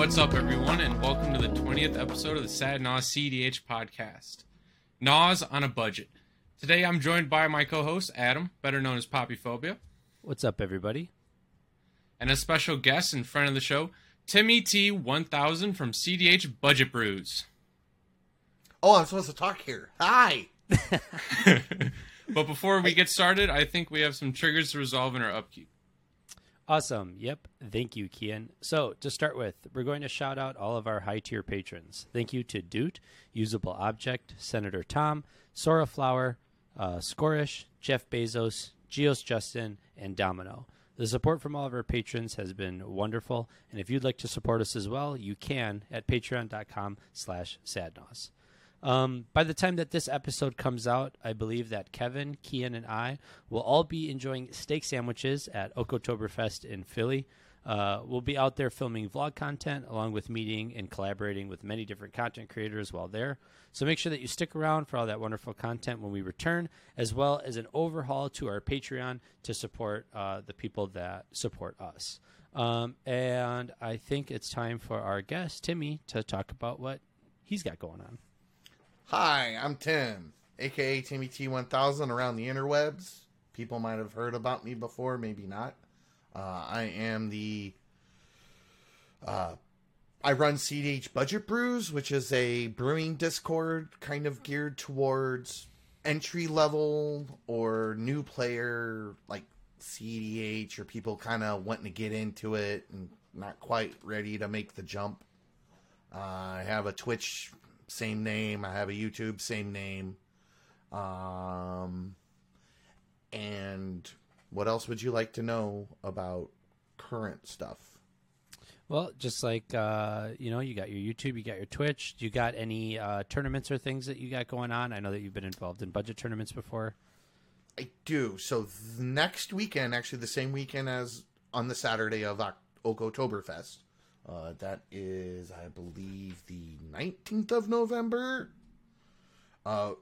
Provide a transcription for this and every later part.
What's up, everyone, and welcome to the 20th episode of the Sad Naus CDH podcast. Naus on a budget. Today I'm joined by my co host, Adam, better known as Poppyphobia, What's up, everybody? and a special guest and friend of the show, Timmy T1000 from CDH Budget Brews. Oh, I'm supposed to talk here. Hi. but before we get started, I think we have some triggers to resolve in our upkeep. Awesome. Yep. Thank you, Kian. So, to start with, we're going to shout out all of our high tier patrons. Thank you to Doot, Usable Object, Senator Tom, Sora Flower, uh, Scorish, Jeff Bezos, Geos Justin, and Domino. The support from all of our patrons has been wonderful, and if you'd like to support us as well, you can at patreon.com slash sadnaus. Um, by the time that this episode comes out, I believe that Kevin, Kian, and I will all be enjoying steak sandwiches at Oktoberfest in Philly. Uh, we'll be out there filming vlog content along with meeting and collaborating with many different content creators while there. So make sure that you stick around for all that wonderful content when we return, as well as an overhaul to our Patreon to support uh, the people that support us. Um, and I think it's time for our guest, Timmy, to talk about what he's got going on. Hi, I'm Tim, aka Timmy T1000 around the interwebs. People might have heard about me before, maybe not. Uh, I am the. Uh, I run CDH Budget Brews, which is a brewing Discord kind of geared towards entry level or new player like CDH or people kind of wanting to get into it and not quite ready to make the jump. Uh, I have a Twitch, same name. I have a YouTube, same name. Um, and what else would you like to know about current stuff? Well, just like uh, you know, you got your YouTube, you got your Twitch. You got any uh, tournaments or things that you got going on? I know that you've been involved in budget tournaments before. I do. So next weekend, actually the same weekend as on the Saturday of Oktoberfest, uh, that is, I believe, the 19th of November. Uh,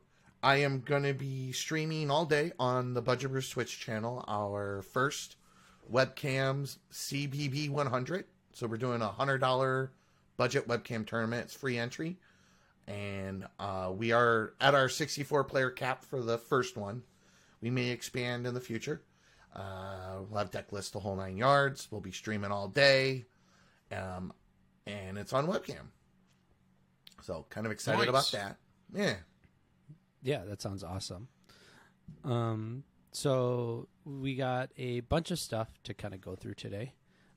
I am going to be streaming all day on the Budget Brews Twitch channel. Our first webcams CBB 100. So we're doing a hundred dollar budget webcam tournament. It's free entry, and uh, we are at our 64 player cap for the first one. We may expand in the future. Uh, we'll have deck list the whole nine yards. We'll be streaming all day, um, and it's on webcam. So kind of excited Nice. about that. Yeah. Yeah, that sounds awesome. Um, so we got a bunch of stuff to kind of go through today.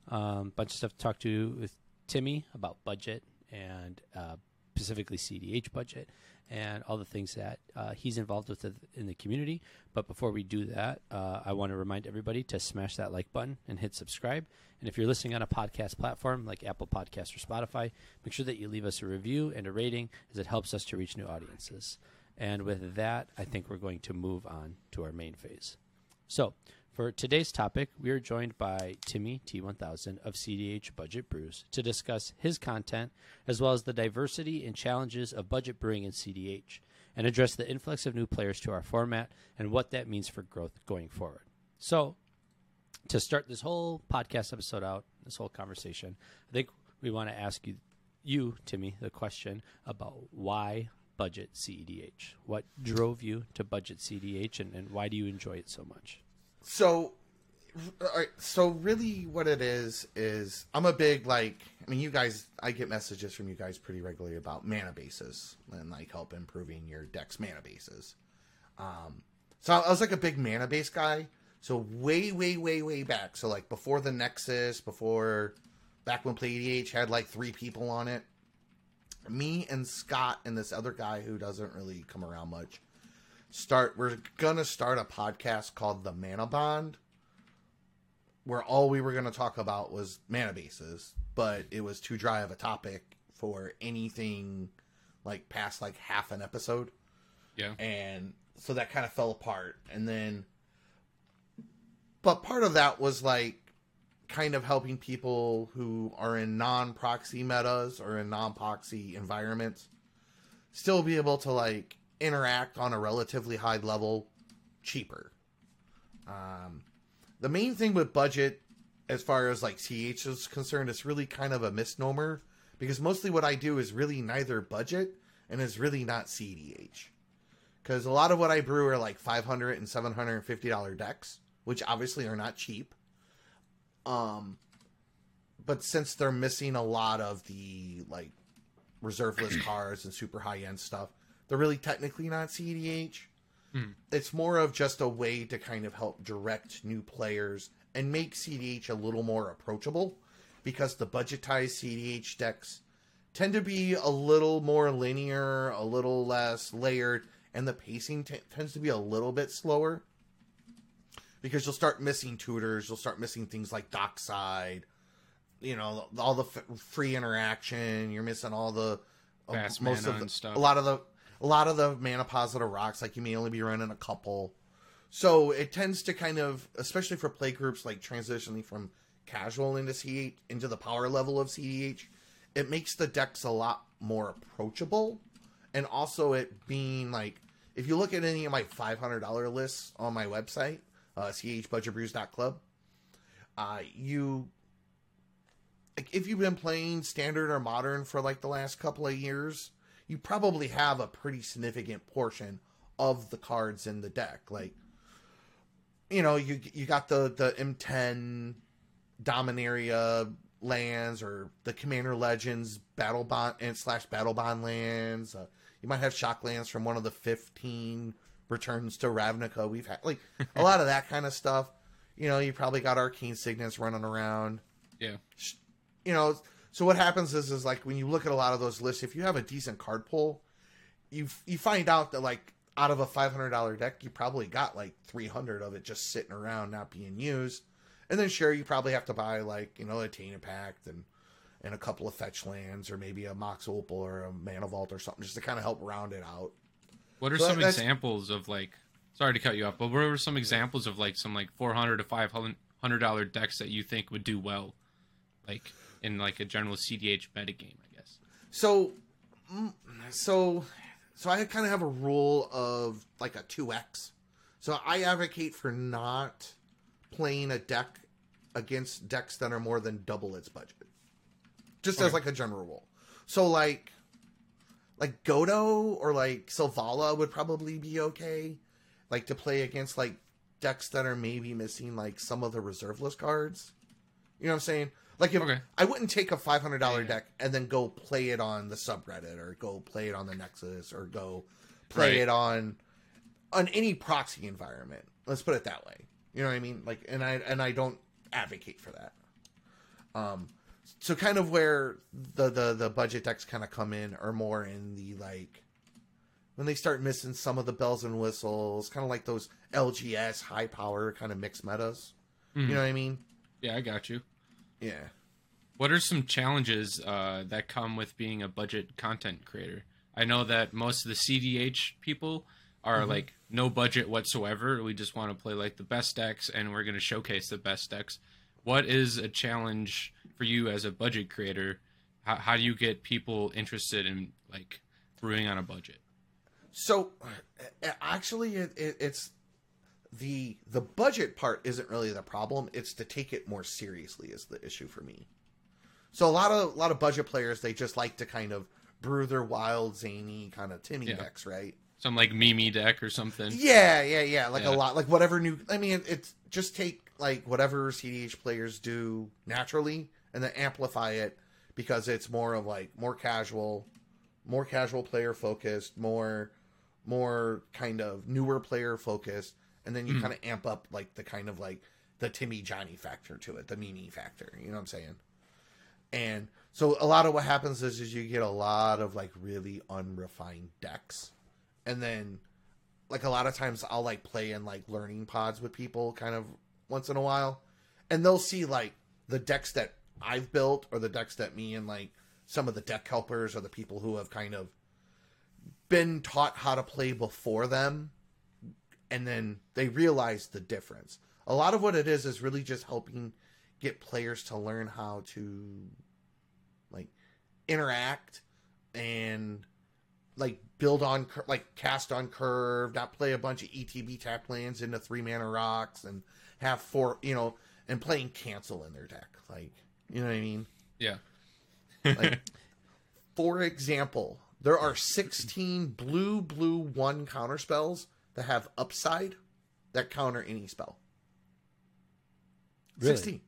Um, bunch of stuff to talk to with Timmy about budget and uh, specifically CDH budget and all the things that uh, he's involved with in the community. But before we do that, uh, I want to remind everybody to smash that like button and hit subscribe. And if you're listening on a podcast platform like Apple Podcasts or Spotify, make sure that you leave us a review and a rating as it helps us to reach new audiences. And with that, I think we're going to move on to our main phase. So, for today's topic, we are joined by Timmy T1000 of CDH Budget Brews to discuss his content as well as the diversity and challenges of budget brewing in CDH and address the influx of new players to our format and what that means for growth going forward. So, to start this whole podcast episode out, this whole conversation, I think we want to ask you, you Timmy, the question about why budget CEDH. What drove you to budget CDH, and, and why do you enjoy it so much? So, so really, what it is is I'm a big like. I mean, you guys, I get messages from you guys pretty regularly about mana bases and like help improving your deck's mana bases. Um, so I was like a big mana base guy. So way, way, way, way back. So like before the Nexus, before back when Play EDH had like three people on it. Me and Scott and this other guy who doesn't really come around much start we're gonna start a podcast called the mana bond where all we were gonna talk about was mana bases but it was too dry of a topic for anything like past like half an episode Yeah. and so that kind of fell apart and then but part of that was like kind of helping people who are in non-proxy metas or in non-proxy environments still be able to like interact on a relatively high level cheaper um the main thing with budget as far as like ch is concerned it's really kind of a misnomer because mostly what I do is really neither budget and is really not CDH. Because a lot of what I brew are like 500 and 750 dollar decks, which obviously are not cheap. Um, but since they're missing a lot of the like reserve list cards and super high end stuff, they're really technically not CDH. Hmm. It's more of just a way to kind of help direct new players and make CDH a little more approachable because the budgetized CDH decks tend to be a little more linear, a little less layered, and the pacing t- tends to be a little bit slower because you'll start missing tutors, you'll start missing things like dockside, you know, all the f- free interaction. You're missing all the uh, most of the, stuff. a lot of the a lot of the mana positive rocks. Like you may only be running a couple, so it tends to kind of, especially for play groups like transitioning from casual into CH into the power level of CDH, it makes the decks a lot more approachable, and also it being like if you look at any of my five hundred dollar lists on my website, uh, chbudgetbrews.club, uh, you like if you've been playing standard or modern for like the last couple of years, you probably have a pretty significant portion of the cards in the deck. Like, you know, you you got the the M10 Dominaria lands or the Commander Legends Battle Bond and slash Battle Bond lands. Uh, you might have shock lands from one of the 15 returns to Ravnica. We've had like a lot of that kind of stuff. You know, you probably got arcane signets running around Yeah. you know so what happens is is like when you look at a lot of those lists if you have a decent card pull you you find out that like out of a $500 deck you probably got like 300 of it just sitting around not being used and then sure you probably have to buy like you know a Tainted Pact and and a couple of fetch lands or maybe a Mox Opal or a Mana Vault or something just to kind of help round it out What are So some that's- examples of like? Sorry to cut you off, but what are some examples of like some like four hundred to five hundred dollar decks that you think would do well, like in like a general CDH metagame? I guess. So, mm, so, so I kind of have a rule of like a two X. So I advocate for not playing a deck against decks that are more than double its budget, just as like a general rule. So like, like Godo or like Selvala would probably be okay, like to play against like decks that are maybe missing like some of the reserve list cards. You know what I'm saying? Like if Okay. I wouldn't take a five hundred dollar Yeah. deck and then go play it on the subreddit or go play it on the Nexus or go play Right. it on on any proxy environment. Let's put it that way. You know what I mean? Like and I and I don't advocate for that. Um so kind of where the the the budget decks kind of come in are more in the like when they start missing some of the bells and whistles, kind of like those LGS high power kind of mixed metas. Mhm. You know what I mean? Yeah, I got you. Yeah. What are some challenges uh, that come with being a budget content creator? I know that most of the CDH people are Mm-hmm. like no budget whatsoever. We just want to play like the best decks, and we're going to showcase the best decks. What is a challenge for you as a budget creator? How, how do you get people interested in like brewing on a budget? So actually, it, it, it's the the budget part isn't really the problem. It's to take it more seriously is the issue for me. So a lot of a lot of budget players they just like to kind of brew their wild zany kind of Timmy Yeah. decks, right? Some like Mimi deck or something. Yeah, yeah, yeah. Like Yeah. a lot, like whatever new. I mean, it's just take like whatever CDH players do naturally, and then amplify it because it's more of like more casual, more casual player focused, more, more kind of newer player focused, and then you Mhm. kind of amp up like the kind of like the Timmy Johnny factor to it, the Mimi factor. You know what I'm saying? And so a lot of what happens is, is you get a lot of like really unrefined decks, and then like a lot of times I'll like play in like learning pods with people kind of once in a while, and they'll see like the decks that I've built or the decks that me and like some of the deck helpers or the people who have kind of been taught how to play before them, and then they realize the difference. A lot of what it is is really just helping get players to learn how to like interact and like build on like cast on curve, not play a bunch of ETB tap lands into three mana rocks and have four, you know, and playing cancel in their deck. Like, you know what I mean? Yeah. Like, for example, there are 16 blue blue one counter spells that have upside that counter any spell. Really? 16.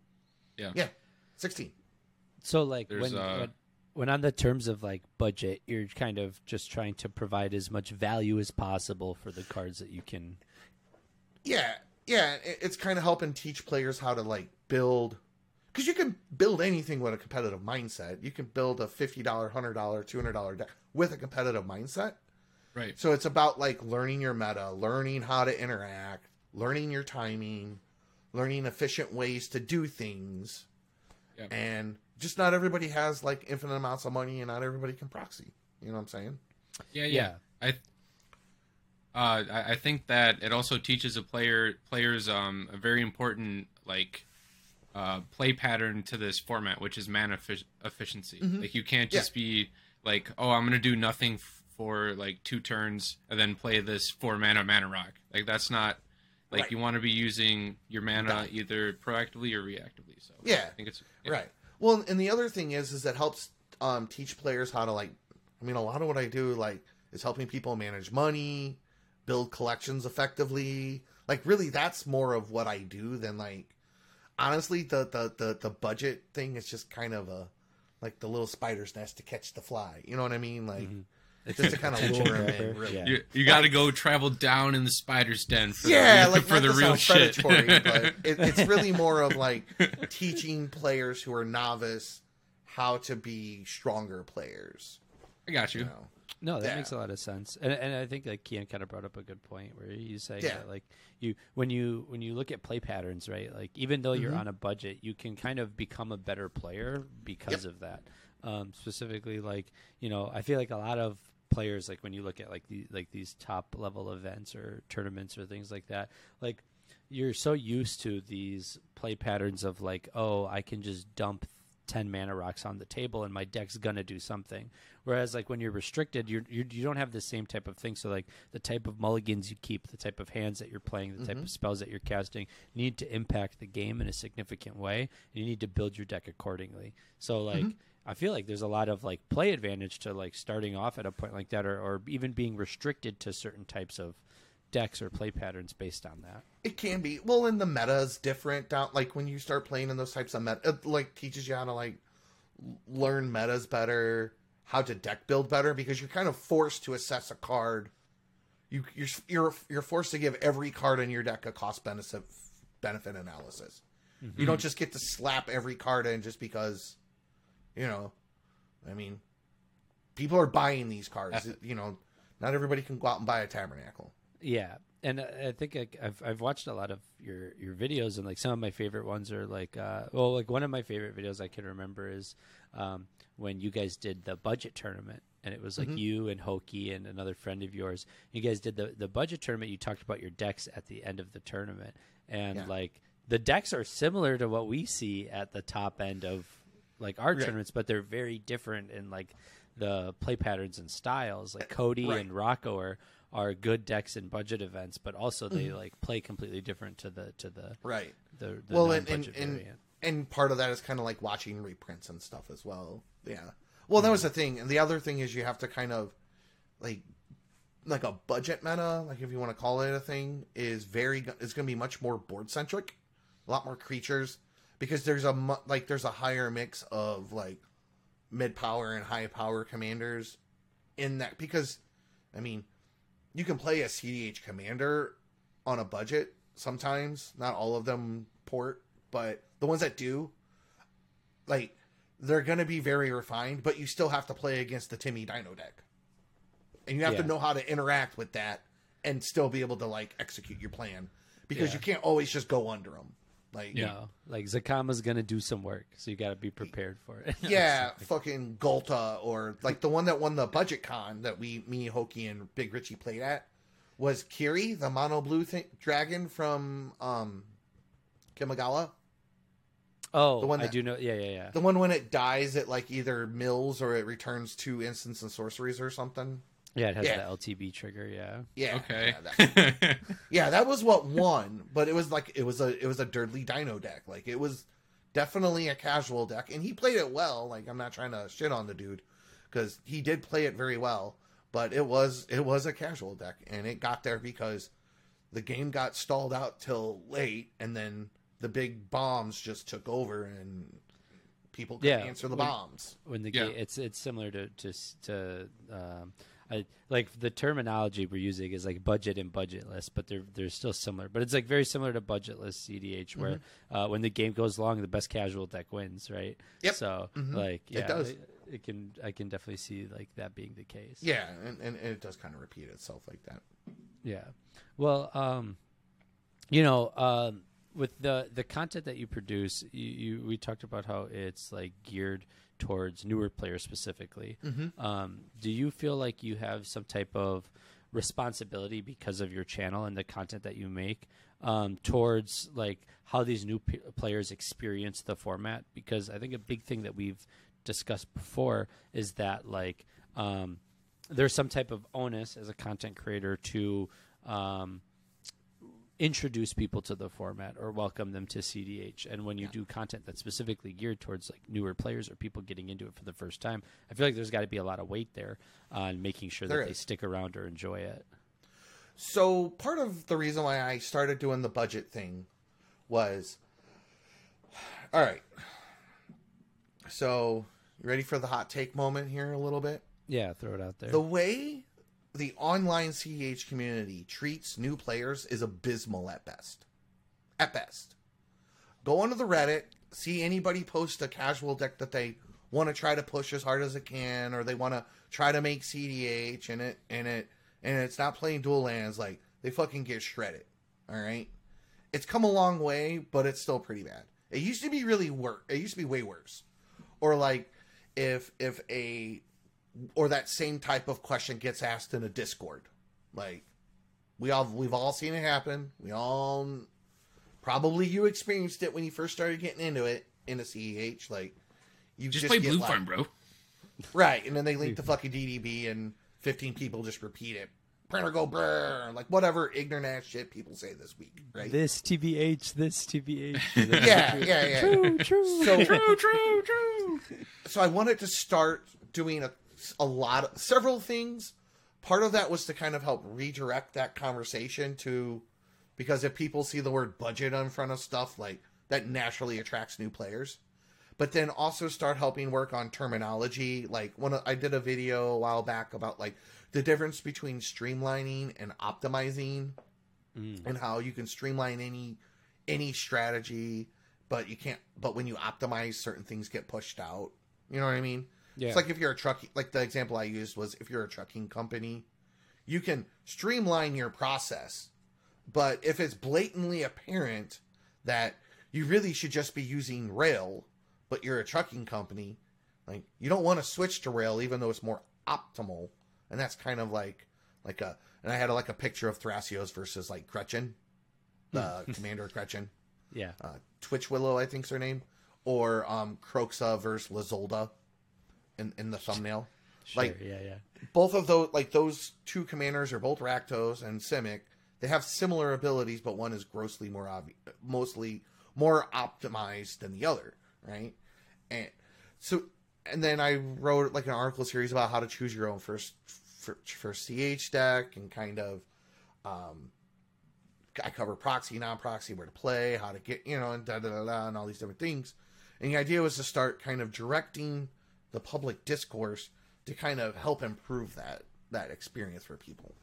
Yeah. Yeah. 16. So like There's, when, uh, when when on the terms of like budget, you're kind of just trying to provide as much value as possible for the cards that you can. Yeah. Yeah, it's kind of helping teach players how to like build cuz you can build anything with a competitive mindset. You can build a $50, $100, $200 deck with a competitive mindset. Right. So it's about like learning your meta, learning how to interact, learning your timing, learning efficient ways to do things. Yep. And just not everybody has like infinite amounts of money and not everybody can proxy. You know what I'm saying? Yeah, yeah. I uh, I I think that it also teaches a player players um, a very important like uh, play pattern to this format, which is mana effic- efficiency. Like you can't Yeah. just be like, oh, I'm gonna do nothing f- for like two turns and then play this four mana mana rock. Like that's not like Right. you want to be using your mana Die. either proactively or reactively. So Yeah. I think it's yeah. Right. Well, and the other thing is, is that helps um, teach players how to like. I mean, a lot of what I do like is helping people manage money, build collections effectively. Like, really, that's more of what I do than like. Honestly, the the the, the budget thing is just kind of a like the little spider's nest to catch the fly. You know what I mean? Like, just to kind of Attention lure 'em in. Really. yeah. You, you got to go travel down in the spider's den for yeah, the, like for the real sound shit. predatory, but it, it's really more of like teaching players who are novice how to be stronger players. I got you. You know, No, that Yeah. makes a lot of sense, and and I think like Kian kind of brought up a good point where he's saying Yeah. that like you when you when you look at play patterns, right? Like even though you're Mhm. on a budget, you can kind of become a better player because of that. Um, specifically, like you know, I feel like a lot of players, like when you look at like the like these top level events or tournaments or things like that, like you're so used to these play patterns of like, oh, I can just dump 10 mana rocks on the table and my deck's going to do something. Whereas like when you're restricted, you're, you're, you don't have the same type of thing. So like the type of mulligans you keep, the type of hands that you're playing, the type mm-hmm. of spells that you're casting need to impact the game in a significant way. And you need to build your deck accordingly. So like, mm-hmm. I feel like there's a lot of like play advantage to like starting off at a point like that or, or even being restricted to certain types of decks or play patterns based on that. it can be well, and the meta is different. Down like when you start playing in those types of meta, it like teaches you how to like learn metas better, how to deck build better, because you're kind of forced to assess a card. You you're you're you're forced to give every card in your deck a cost benefit benefit analysis. You mm-hmm. don't just get to slap every card in just because, you know, I mean, people are buying these cards. you know, not everybody can go out and buy a tabernacle. Yeah, and I I think like, I've I've watched a lot of your your videos, and like some of my favorite ones are like, uh, well, like one of my favorite videos I can remember is um, when you guys did the budget tournament, and it was like you and Hokey and another friend of yours. You guys did the the budget tournament. You talked about your decks at the end of the tournament, and Yeah. like the decks are similar to what we see at the top end of like our Right. tournaments, but they're very different in like the play patterns and styles. Like Cody Right. and Rocco are are good decks in budget events, but also they Mm-hmm. like play completely different to the to the Right. the, the well, and and, and and part of that is kind of like watching reprints and stuff as well. Yeah. Well, that was the thing, and the other thing is you have to kind of like like a budget meta, like if you want to call it a thing, is very is going to be much more board centric, a lot more creatures because there's a like there's a higher mix of like mid power and high power commanders in that because I mean you can play a CDH commander on a budget sometimes. Not all of them port, but the ones that do, like, they're going to be very refined, but you still have to play against the Timmy Dino deck. And you have to know how to interact with that and still be able to, like, execute your plan. Because Yeah. you can't always just go under them. Like, know, like Zacama's gonna do some work, so you got to be prepared for it. yeah, fucking Golta or like the one that won the budget con that we, me, Hoki, and Big Richie played at was Kairi, the mono blue thing, dragon from um Kamigawa. oh, The one I do know. Yeah, yeah, yeah. The one when it dies, it like either mills or it returns two instants and sorceries or something. Yeah, it has Yeah. the LTB trigger. Yeah. Yeah. Okay. Yeah that, yeah, that was what won, but it was like it was a it was a Durdley Dino deck. Like it was definitely a casual deck, and he played it well. Like I'm not trying to shit on the dude because he did play it very well, but it was it was a casual deck, and it got there because the game got stalled out till late, and then the big bombs just took over, and people could Yeah, answer the when- bombs. when the Yeah. game it's it's similar to to to um, I like the terminology we're using is like budget and budgetless, but they're they're still similar. But it's like very similar to budgetless CDH, where Mm-hmm. uh, when the game goes long, the best casual deck wins, right? Yep. So Mhm. like It yeah, does. It, it can I can definitely see like that being the case. Yeah, and, and, and it does kind of repeat itself like that. Yeah. Well, um, you know, um, with the the content that you produce, you, you we talked about how it's like geared towards newer players specifically. Um, do you feel like you have some type of responsibility because of your channel and the content that you make um, towards like how these new p- players experience the format? Because I think a big thing that we've discussed before is that like um, there's some type of onus as a content creator to um, introduce people to the format or welcome them to CDH. And when you do content that's specifically geared towards like newer players or people getting into it for the first time, I feel like there's got to be a lot of weight there on making sure There that they stick around or enjoy it. So part of the reason why I started doing the budget thing was, all right. So you ready for the hot take moment here a little bit? Yeah, throw it out there. The way the online CEH community treats new players is abysmal at best. At best. Go onto the Reddit, see anybody post a casual deck that they want to try to push as hard as it can, or they want to try to make CDH and it and it and it's not playing dual lands, like they fucking get shredded. Alright? It's come a long way, but it's still pretty bad. It used to be really worse. It used to be way worse. Or like if if a or that same type of question gets asked in a Discord. Like we all we've all seen it happen. We all probably you experienced it when you first started getting into it in a CEH. Like you Just, just, play get Blue like- Farm, bro. right? And then they link the fucking DDB and fifteen people just repeat it. Printer go brr, like whatever ignorant ass shit people say this week, right? this TBH, this TBH. yeah, yeah, yeah. true, true. So True, true, true. so I wanted to start doing a, a lot of several things. Part of that was to kind of help redirect that conversation to because if people see the word budget in front of stuff like that naturally attracts new players. But then also start helping work on terminology. Like when I did a video a while back about like the difference between streamlining and optimizing, mm. and how you can streamline any any strategy, but you can't. But when you optimize, certain things get pushed out. You know what I mean? Yeah. It's like if you're a trucking, like the example I used was if you're a trucking company, you can streamline your process, but if it's blatantly apparent that you really should just be using rail, but you're a trucking company, like you don't want to switch to rail even though it's more optimal, and that's kind of like like a. And I had like a picture of Thrasios versus like Gretchen, the Commander Gretchen yeah. uh, Titchwillow, I think's her name, or um, Kroxa versus Lazolda in in the thumbnail. Sure, like- yeah, yeah. Both of those, like those two commanders, are both Rakdos and Simic. They have similar abilities, but one is grossly more obvious, mostly more optimized than the other, right? And so, and then I wrote like an article series about how to choose your own first for CH deck and kind of um, I cover proxy, non-proxy, where to play, how to get, you know, and da da da da, and all these different things. And the idea was to start kind of directing the public discourse to kind of help improve that that experience for people.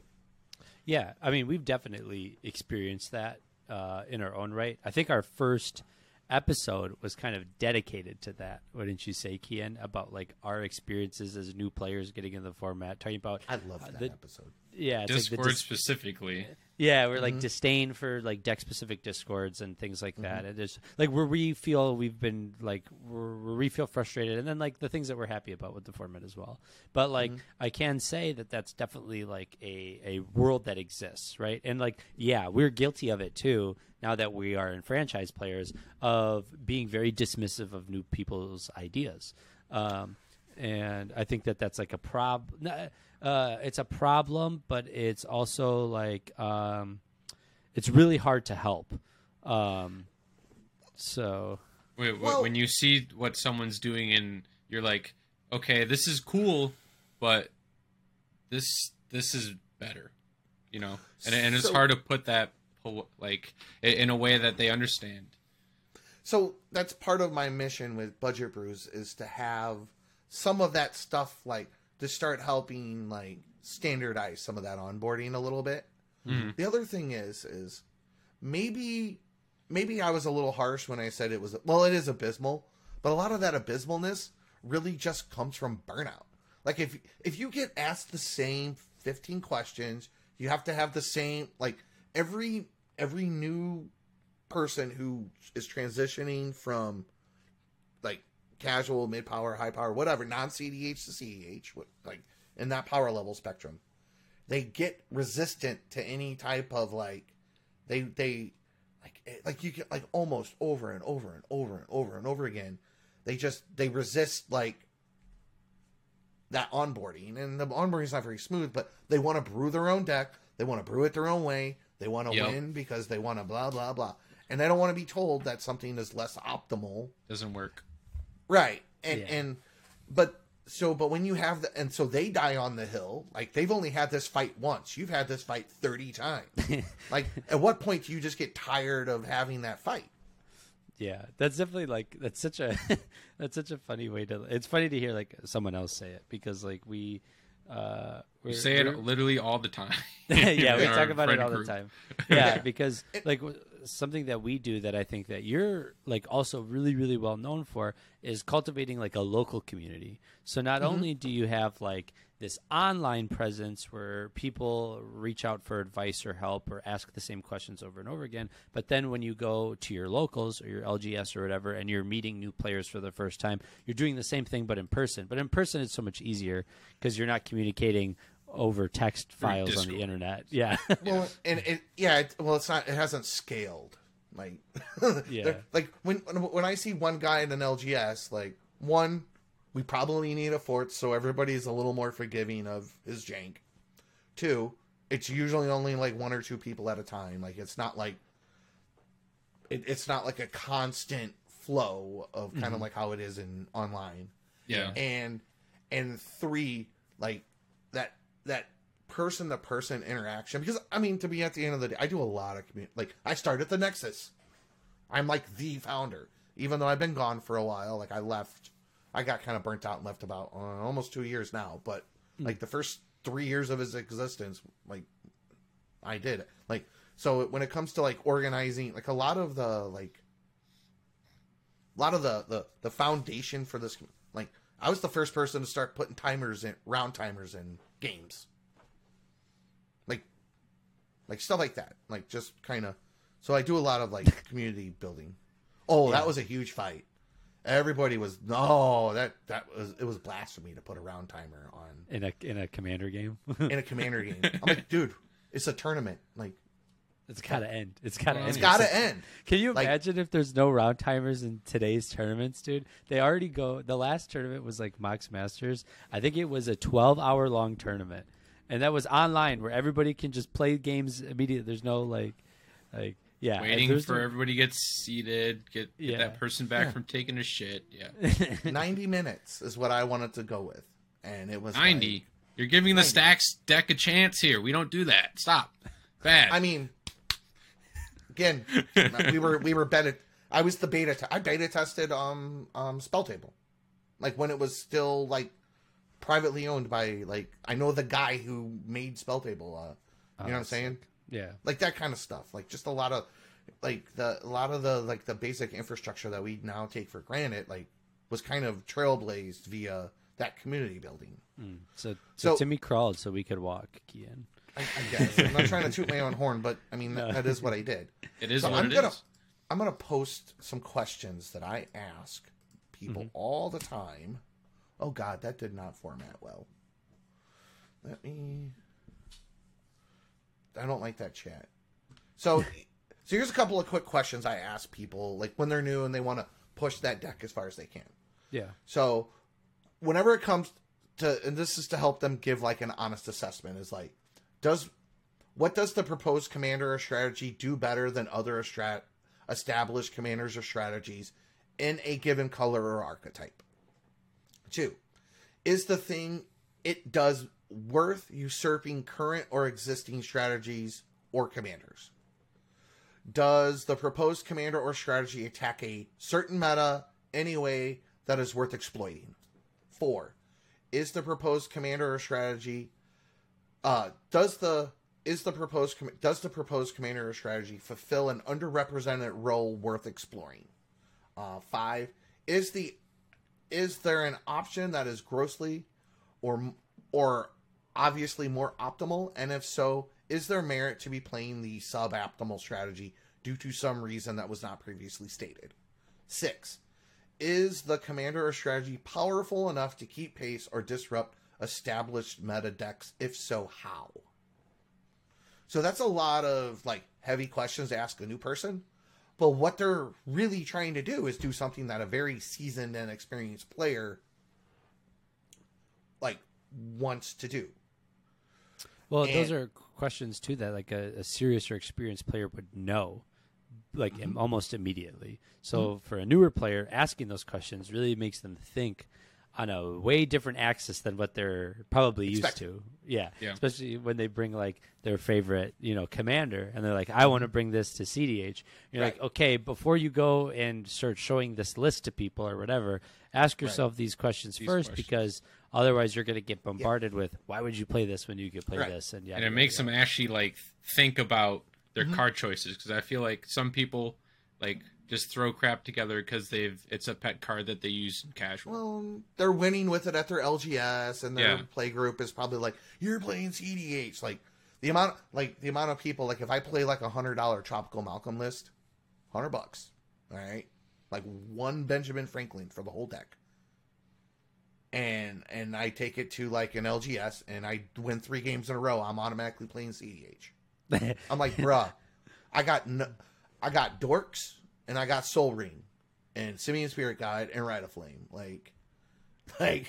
Yeah, I mean, we've definitely experienced that uh, in our own right. I think our first episode was kind of dedicated to that. Wouldn't you say, Kian, about like our experiences as new players getting in the format, talking about I love uh, that the- episode. yeah, it's like the Discord dis- specifically. Yeah, we're Mm-hmm. like disdain for like deck specific discords and things like Mm-hmm. that. And there's like where we feel we've been like where we feel frustrated, and then like the things that we're happy about with the format as well. But like Mm-hmm. I can say that that's definitely like a a world that exists, right? And like yeah, we're guilty of it too. Now that we are in franchise players, of being very dismissive of new people's ideas. Um, and I think that that's like a prob. Uh, it's a problem, but it's also like um, it's really hard to help. Um, so Wait, Well- when you see what someone's doing and you're like, okay, this is cool, but this this is better, you know, and and it's So- hard to put that like in a way that they understand. So that's part of my mission with Budget Brews is to have some of that stuff like to start helping like standardize some of that onboarding a little bit. Mhm. The other thing is is maybe maybe I was a little harsh when I said it was well it is abysmal, but a lot of that abysmalness really just comes from burnout. Like if if you get asked the same 15 questions, you have to have the same like every every new person who is transitioning from like casual, mid power, high power, whatever, non CDH to CEH, like in that power level spectrum, they get resistant to any type of like they they like eh, like you get like almost over and over and over and over and over again. They just they resist like that onboarding, and the onboarding is not very smooth. But they want to brew their own deck. They want to brew it their own way. They want to Yep. win because they want to blah blah blah, and they don't want to be told that something is less optimal Doesn't work. Right and Yeah. and but so but when you have the and so they die on the hill like they've only had this fight once you've had this fight 30 times like at what point do you just get tired of having that fight Yeah, that's definitely like that's such a that's such a funny way to. It's funny to hear like someone else say it because like we uh We we're- say it we're- literally all the time. yeah, we talk about it all group. the time. Yeah, because like w- something that we do that I think that you're like also really really well known for is cultivating like a local community. So not mm-hmm. only do you have like this online presence where people reach out for advice or help or ask the same questions over and over again, but then when you go to your locals or your LGS or whatever and you're meeting new players for the first time, you're doing the same thing but in person. But in person it's so much easier because you're not communicating over text files on the internet. Yeah. well and it yeah it, well it's not it hasn't scaled like Yeah. like when when i see one guy in an lgs like one we probably need a fort so everybody's a little more forgiving of his jank two it's usually only like one or two people at a time like it's not like it, it's not like a constant flow of kind of mm-hmm. like how it is in online Yeah. and and three like that that person to person interaction because i mean to be at the end of the day i do a lot of community like i started the nexus. I'm like the founder. Even though i've been gone for a while like i left i got kind of burnt out and left about uh, almost two years now but like the first three years of his existence like i did like so when it comes to like organizing like a lot of the like a lot of the the, the foundation for this like i was the first person to start putting timers in round timers in games. Like like stuff like that. Like just kind of so i do a lot of like community building. Oh Yeah. that was a huge fight. Everybody was no that that was it was blasphemy to put a round timer on. In a in a commander game. in a commander game. I'm like dude it's a tournament. Like it's gotta end. It's gotta Well, end. It's gotta end Can you like- imagine if there's no round timers in today's tournaments, dude? They already go. The last tournament was like Mox Masters. I think it was a 12 hour long tournament, and that was online where everybody can just play games immediately. There's no like, like yeah, Waiting for no- everybody to get seated, get, get Yeah. that person back Yeah. from taking a shit. Yeah. 90 minutes is what i wanted to go with and it was 90. like- You're giving the stacks deck a chance here. We don't do that. Stop. Bad. I mean, again, we were we were beta. I was the beta. Te- I beta tested um um Spell Table, like when it was still like privately owned by like I know the guy who made Spell Table. Uh, you know what I'm saying? yeah, Like that kind of stuff. Like just a lot of like the a lot of the like the basic infrastructure that we now take for granted. Like was kind of trailblazed via that community building. Mm. so, so So- Timmy crawled so we could walk. Kian. I, I guess I'm not trying to toot my own horn, but I mean No. that, that is what I did. it is so what I'm it gonna- is. I'm gonna post some questions that I ask people mm-hmm. all the time. Oh God, that did not format well. Let me. I don't like that chat. So, so here's a couple of quick questions I ask people, like when they're new and they want to push that deck as far as they can. Yeah, So, whenever it comes to, and this is to help them give like an honest assessment, is like, does what does the proposed commander or strategy do better than other strat established commanders or strategies in a given color or archetype? Two, is the thing it does worth usurping current or existing strategies or commanders. Does the proposed commander or strategy attack a certain meta anyway that is worth exploiting? Four, is the proposed commander or strategy uh does the is the proposed does the proposed commander or strategy fulfill an underrepresented role worth exploring? Uh, five is the is there an option that is grossly or or obviously more optimal? And if so, is there merit to be playing the suboptimal strategy due to some reason that was not previously stated? Six is the commander or strategy powerful enough to keep pace or disrupt established meta decks? If so, how? So that's a lot of like heavy questions to ask a new person. But what they're really trying to do is do something that a very seasoned and experienced player like wants to do. Well, And- those are questions too that like a, a serious or experienced player would know, like Mm-hmm. almost immediately. So for a newer player, asking those questions really makes them think on a way different axis than what they're probably Expect. used to. Yeah. Yeah. especially when they bring like their favorite, you know, commander, and they're like, "I want to bring this to CDH." You're like, Mm-hmm. Okay, before you go and start showing this list to people or whatever, ask yourself these questions These first questions. because otherwise you're going to get bombarded with, "Why would you play this when you could play Right. this?" And yeah, and it makes them actually like think about their card choices because I feel like some people like just throw crap together because they've it's a pet card that they use in casual. Well, they're winning with it at their LGS, and their Yeah. play group is probably like, "You're playing CDH." Like the amount, like the amount of people, like if I play like a hundred dollar Tropical Malcolm list, hundred bucks, all right, like one Benjamin Franklin for the whole deck, and and I take it to like an LGS, and I win three games in a row, I'm automatically playing CDH. I'm like, bruh, I got no, I got dorks and I got Sol Ring and Simian Spirit Guide and Rite of Flame. Like, like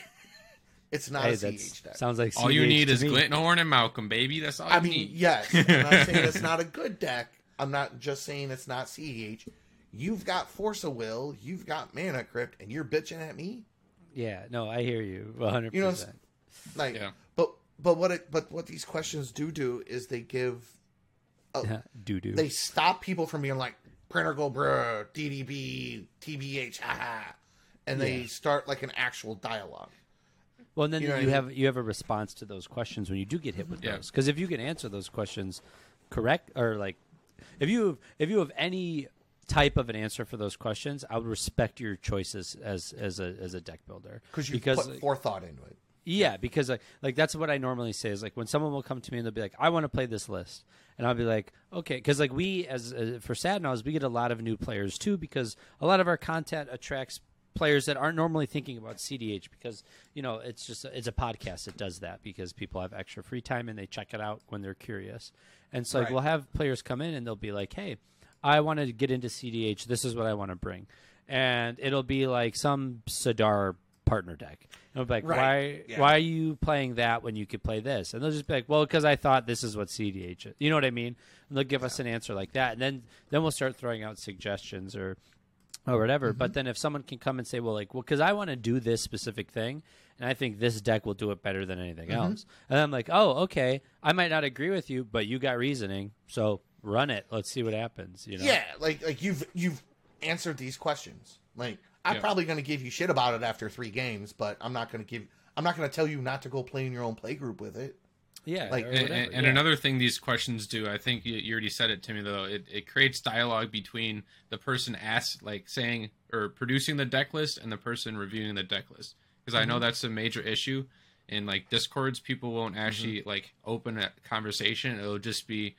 it's not Hey, a that's CH deck. sounds like all you need is me. Glinthorn and Malcolm, baby. That's all I you mean, need. yes, I'm not saying it's not a good deck. I'm not just saying it's not CH. You've got Force of Will, you've got Mana Crypt, and you're bitching at me. Yeah, no, I hear you 100. You know, Like, Yeah. but but what it but what these questions do do is they give A, do do they stop people from being like printer go bruh, DDB, TBH, haha. And they Yeah. start like an actual dialogue. Well, and then You you, know what I mean? have you have a response to those questions when you do get hit with Yeah. those. Because if you can answer those questions correct or like, if you if you have any type of an answer for those questions, I would respect your choices as as a as a deck builder Because you because put forethought into it. Yeah, because like like that's what I normally say is like when someone will come to me and they'll be like, "I want to play this list," and I'll be like, "Okay," because like we as uh, for Sadnaus, we get a lot of new players too because a lot of our content attracts players that aren't normally thinking about CDH because you know it's just it's a podcast that does that because people have extra free time and they check it out when they're curious, and so like Right. we'll have players come in and they'll be like, "Hey, I want to get into CDH. This is what I want to bring," and it'll be like some Sadar partner deck. And I'll be like, Right. why Yeah. why are you playing that when you could play this? And they'll just be like, well, because I thought this is what CDH is. You know what I mean? And they'll give us an answer like that, and then then we'll start throwing out suggestions or or whatever. Mm-hmm. But then if someone can come and say, well, like, well, because I want to do this specific thing, and I think this deck will do it better than anything Mm-hmm. else, and I'm like, oh, okay, I might not agree with you, but you got reasoning, so run it. Let's see what happens. You know? Yeah, like like you've you've answered these questions. Like I'm Yeah. probably going to give you shit about it after three games, but I'm not going to give. I'm not going to tell you not to go play in your own play group with it. yeah, Like- And, whatever, and, and yeah. another thing these questions do, I think you, you already said it to me though. It, it creates dialogue between the person asked, like saying or producing the deck list, and the person reviewing the deck list. Because I know Mm-hmm. that's a major issue in like discords. People won't actually Mm-hmm. like open a conversation. It'll just be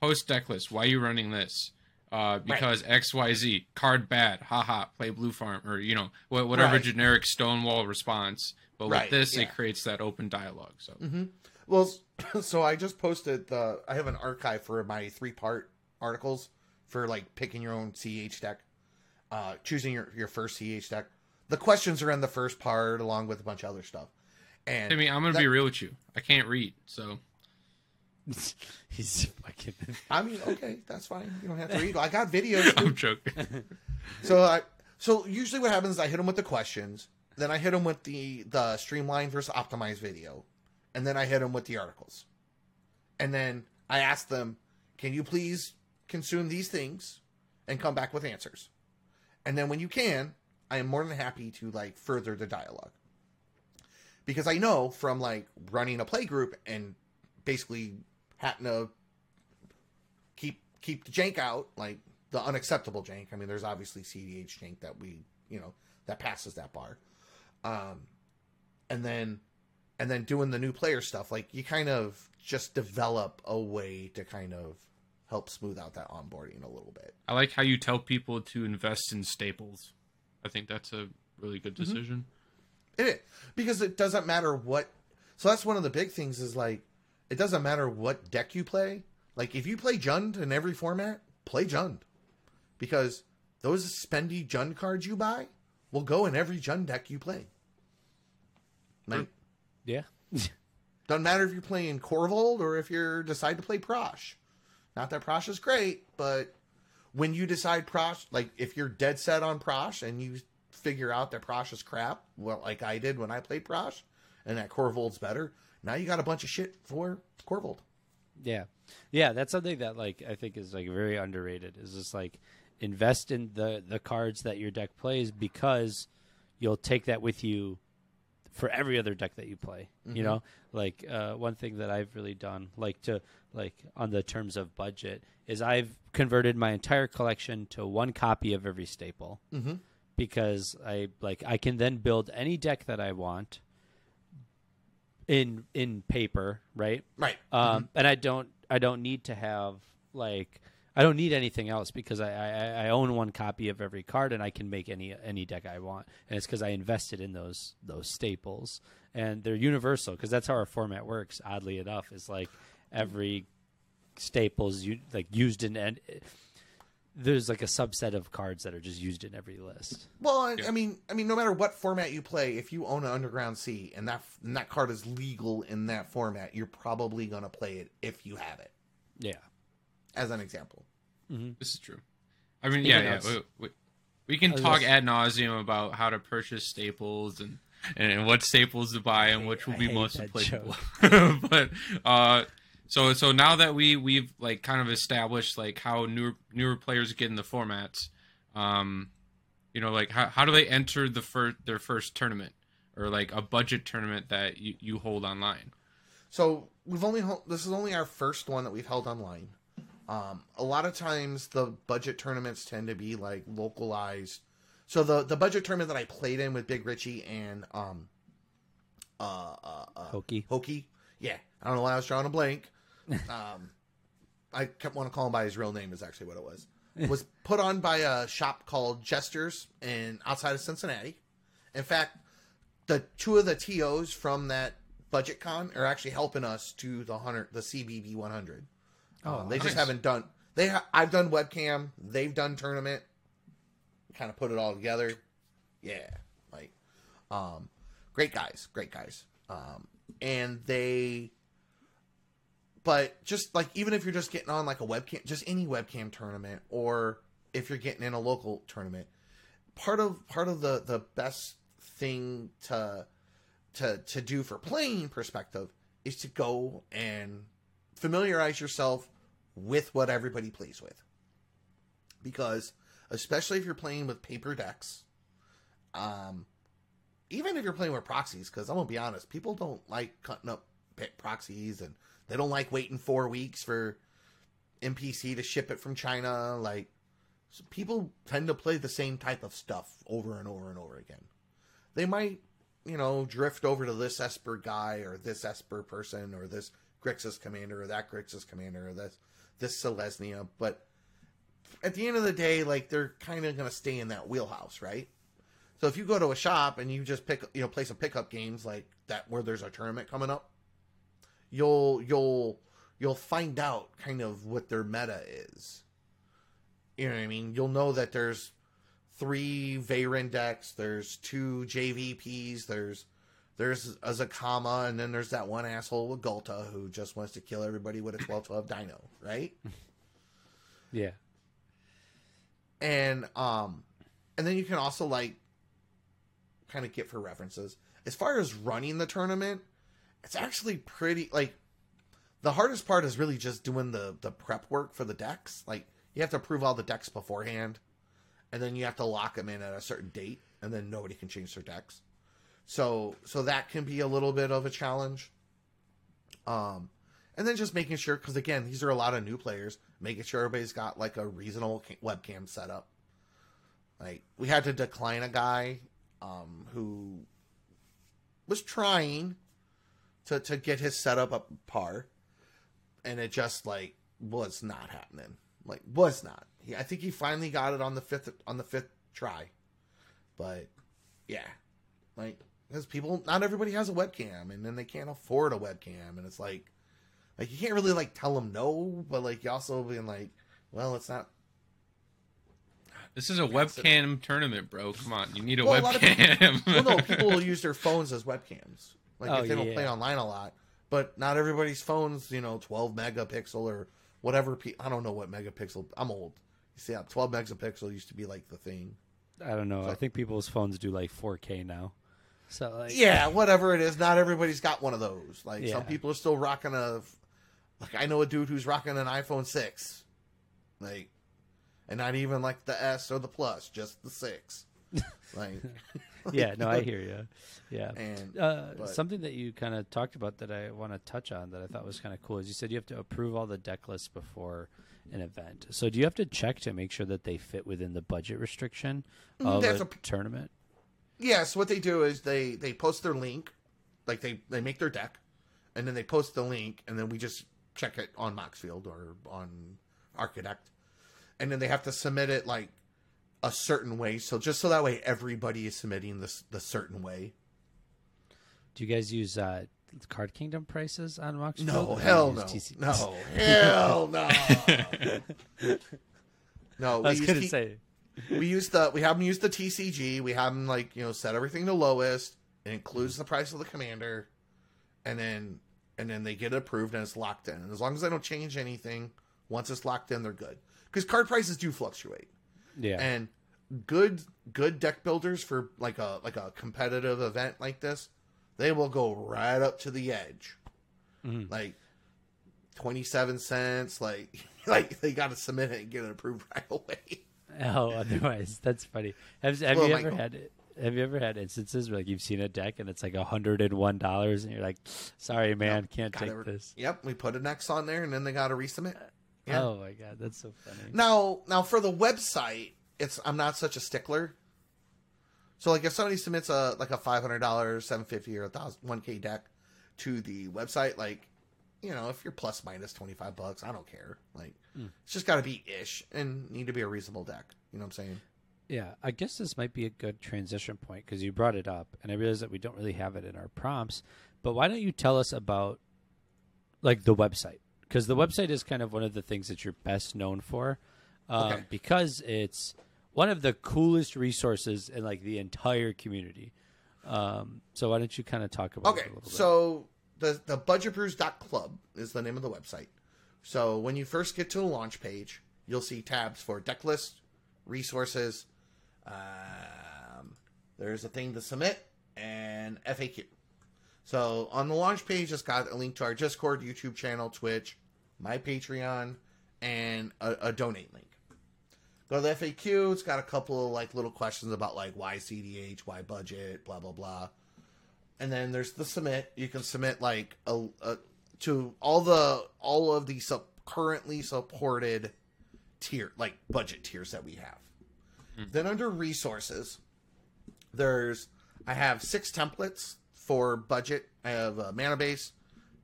post deck list. Why are you running this? Uh, because X Y Z card bad, haha. Play blue farm or you know wha- whatever Right. generic Stonewall response. But Right, with this, yeah. it creates that open dialogue. So mm-hmm. Well, so I just posted the. I have an archive for my three part articles for like picking your own CH deck, uh, choosing your your first CH deck. The questions are in the first part, along with a bunch of other stuff. And I mean, I'm gonna that- be real with you. I can't read, so he's fucking. I mean, okay, that's fine. You don't have to read. I got videos. I'm joking. So I so usually what happens is I hit them with the questions, then I hit them with the the streamlined versus optimized video, and then I hit them with the articles, and then I ask them, "Can you please consume these things and come back with answers?" And then when you can, I am more than happy to like further the dialogue because I know from like running a play group and basically having to keep keep the jank out, like the unacceptable jank. I mean, there's obviously CDH jank that we you know that passes that bar, um, and then and then doing the new player stuff. Like you kind of just develop a way to kind of help smooth out that onboarding a little bit. I like how you tell people to invest in staples. I think that's a really good Mm-hmm. decision. It is. because it doesn't matter what. So that's one of the big things is like, it doesn't matter what deck you play. Like if you play Jund in every format, play Jund, because those spendy Jund cards you buy will go in every Jund deck you play. Like Yeah. doesn't matter if you're playing Korvold or if you decide to play Prosh. Not that Prosh is great, but when you decide Prosh, like if you're dead set on Prosh and you figure out that Prosh is crap, well, like I did when I played Prosh, and that Korvold's better, now you got a bunch of shit for Korvold. Yeah, yeah, that's something that like I think is like very underrated. Is just like invest in the the cards that your deck plays because you'll take that with you for every other deck that you play. You know, like uh, one thing that I've really done, like to like on the terms of budget, is I've converted my entire collection to one copy of every staple Mm-hmm. because I like I can then build any deck that I want in in paper, right? Right. um, and I don't I don't need to have like I don't need anything else because I, I, I own one copy of every card and I can make any any deck I want and it's because I invested in those those staples and they're universal because that's how our format works oddly enough is like every staples you like used in and there's like a subset of cards that are just used in every list Well, I, I mean, I mean, no matter what format you play, if you own an Underground Sea and that and that card is legal in that format, you're probably gonna play it if you have it. yeah As an example. This is true. I mean, Speaking yeah, yeah. We, we, we can talk just- ad nauseum about how to purchase staples and and what staples to buy and which will I be most that applicable. but uh, so so now that we we've like kind of established like how newer newer players get in the formats, um, you know, like how how do they enter the first their first tournament or like a budget tournament that you, you hold online? So we've only this is only our first one that we've held online. Um, a lot of times the budget tournaments tend to be like localized. So the the budget tournament that I played in with Big Richie and um, uh, uh, uh Hokey. Hokey, yeah, I don't know why I was drawing a blank. Um, I kept want to call him by his real name is actually what it was. was put on by a shop called Jesters in outside of Cincinnati. In fact, the two of the TOs from that budget con are actually helping us to the hundred, the CBB 100. Oh, Um, they just haven't done. They ha- I've done webcam. They've done tournament. Kind of put it all together. Yeah, like, um, great guys, great guys. Um, and they, but just like even if you're just getting on like a webcam, just any webcam tournament, or if you're getting in a local tournament, part of part of the the best thing to to to do for playing perspective is to go and familiarize yourself with what everybody plays with. Because especially if you're playing with paper decks um even if you're playing with proxies because i'm gonna be honest people don't like cutting up proxies and they don't like waiting four weeks for mpc to ship it from china like so people tend to play the same type of stuff over and over and over again. They might you know drift over to this esper guy or this esper person or this grixis commander or that grixis commander or this this selesnya but at the end of the day like they're kind of going to stay in that wheelhouse right? So if you go to a shop and you just pick you know play some pickup games like that where there's a tournament coming up you'll you'll you'll find out kind of what their meta is you know what i mean you'll know that there's three Veyron decks. There's two JVPs. There's there's a Zacama, and then there's that one asshole with Ghalta who just wants to kill everybody with a 12-12 Dino, right? yeah and um, and then you can also like kind of get for references. As far as running the tournament, it's actually pretty like the hardest part is really just doing the the prep work for the decks. Like you have to approve all the decks beforehand, and then you have to lock them in at a certain date, and then nobody can change their decks. So so that can be a little bit of a challenge. Um, and then just making sure because again these are a lot of new players, making sure everybody's got like a reasonable ca- webcam setup. Like we had to decline a guy um, who was trying to to get his setup up par, and it just like was not happening. Like was not. He, I think he finally got it on the fifth on the fifth try, but yeah, like because people not everybody has a webcam, and then they can't afford a webcam, and it's like like you can't really like tell them no, but like you also being like, well, it's not This is a webcam tournament, bro. Come on, you need a Well, a lot of webcam. well, no, people will use their phones as webcams. Like Oh, if they don't yeah. play online a lot, but not everybody's phones, you know, 12 megapixel or whatever. Pe- I don't know what megapixel. I'm old. You see, yeah, 12 megapixel used to be like the thing. I don't know. So- I think people's phones do like 4K now. So like, Yeah, whatever it is. Not everybody's got one of those. Like some people are still rocking a. Like I know a dude who's rocking an iPhone six, like, and not even like the S or the Plus, just the six. Like, yeah, no, I hear you. Yeah. and Uh, but- something that you kind of talked about that I want to touch on that I thought was kind of cool is you said you have to approve all the deck lists before an event. So do you have to check to make sure that they fit within the budget restriction of That's a, a- tournament? Yes, what they do is they they post their link, like they they make their deck, and then they post the link, and then we just check it on Moxfield or on Architect, and then they have to submit it like a certain way. So just so that way everybody is submitting this the certain way. Do you guys use uh, Card Kingdom prices on Moxfield? No, or do you hell no, TC? no, hell no. no, I we was gonna T- say. we use the we have them use the TCG. We have them like you know set everything to lowest. It includes the price of the commander, and then and then they get it approved and it's locked in. And as long as they don't change anything, once it's locked in, they're good. Because card prices do fluctuate, Yeah. and good good deck builders for like a like a competitive event like this, they will go right up to the edge, Mhm. like twenty seven cents. Like like they got to submit it and get it approved right away. Oh, otherwise, that's funny. Have, have Well, you ever had have you ever had instances where like you've seen a deck and it's like hundred and one dollars and you're like, sorry man, can't Gotta take this. Yep, we put an X on there and then they got to resubmit. Yeah. Oh my god, that's so funny. Now, now for the website, it's I'm not such a stickler. So like if somebody submits a like a five hundred dollars, seven fifty or a thousand one K deck to the website, like you know if you're plus minus twenty five bucks, I don't care. Like Mm. it's just got to be ish and need to be a reasonable deck. You know what I'm saying? Yeah, I guess this might be a good transition point because you brought it up, and I realize that we don't really have it in our prompts. But why don't you tell us about like the website? Because the website is kind of one of the things that you're best known for, um, Okay. because it's one of the coolest resources in like the entire community. Um, so why don't you kind of talk about Okay, it a little bit? so the the budgetbrews.club is the name of the website. So when you first get to the launch page, you'll see tabs for deck list, resources. Um, there's a thing to submit and FAQ. So on the launch page, it's got a link to our Discord, YouTube channel, Twitch, my Patreon, and a, a donate link. Go to the FAQ. It's got a couple of like little questions about like why CDH, why budget, blah blah blah and then there's the submit. You can submit like a, a to all the all of the sub, currently supported tier like budget tiers that we have. Hmm. Then under resources, there's I have six templates for budget. I have uh, mana base,